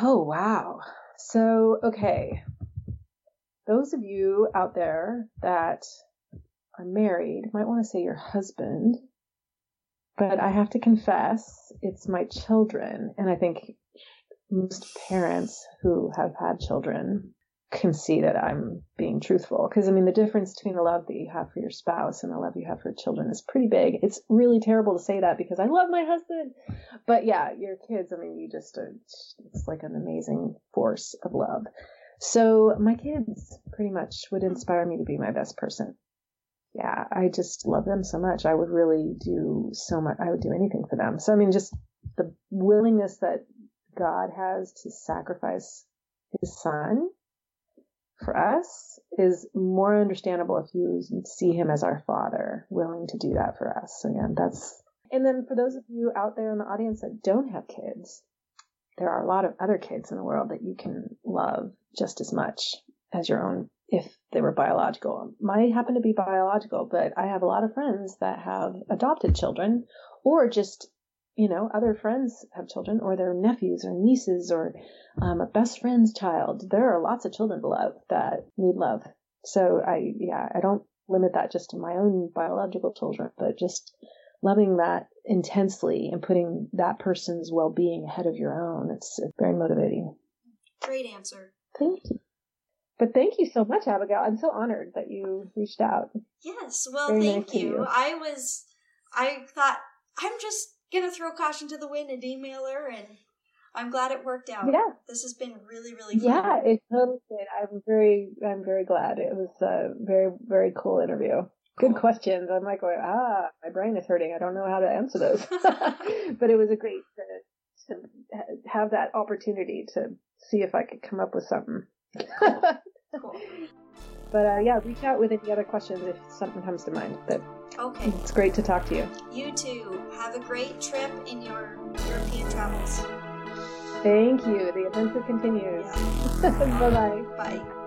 Oh, wow. So, okay. Those of you out there that are married might want to say your husband, but I have to confess it's my children. And I think most parents who have had children can see that I'm being truthful. Because, I mean, the difference between the love that you have for your spouse and the love you have for children is pretty big. It's really terrible to say that because I love my husband. But yeah, your kids, I mean, you just, uh, it's like an amazing force of love. So my kids pretty much would inspire me to be my best person. Yeah, I just love them so much. I would really do so much. I would do anything for them. So, I mean, just the willingness that God has to sacrifice his son for us is more understandable if you see him as our father willing to do that for us. Again, that's, and then for those of you out there in the audience that don't have kids, there are a lot of other kids in the world that you can love just as much as your own if they were biological. Mine happen to be biological, but I have a lot of friends that have adopted children or just you know, other friends have children or their nephews or nieces or um, a best friend's child. There are lots of children to love that need love. So I, yeah, I don't limit that just to my own biological children, but just loving that intensely and putting that person's well-being ahead of your own. It's, it's very motivating. Great answer. Thank you. But thank you so much, Abigail. I'm so honored that you reached out. Yes. Well, very thank nice you. you. I was, I thought, I'm just gonna throw caution to the wind and email her and I'm glad it worked out. Yeah. This has been really, really fun. Yeah, it totally did. I'm very, I'm very glad. It was a very, very cool interview. Good Cool. questions. I'm like, going, ah, my brain is hurting. I don't know how to answer those. but it was a great to, to have that opportunity to see if I could come up with something. Cool. But uh, yeah, reach out with any other questions if something comes to mind. But Okay. it's great to talk to you. You too. Have a great trip in your European travels. Thank you. The adventure continues. Yeah. bye bye. Bye.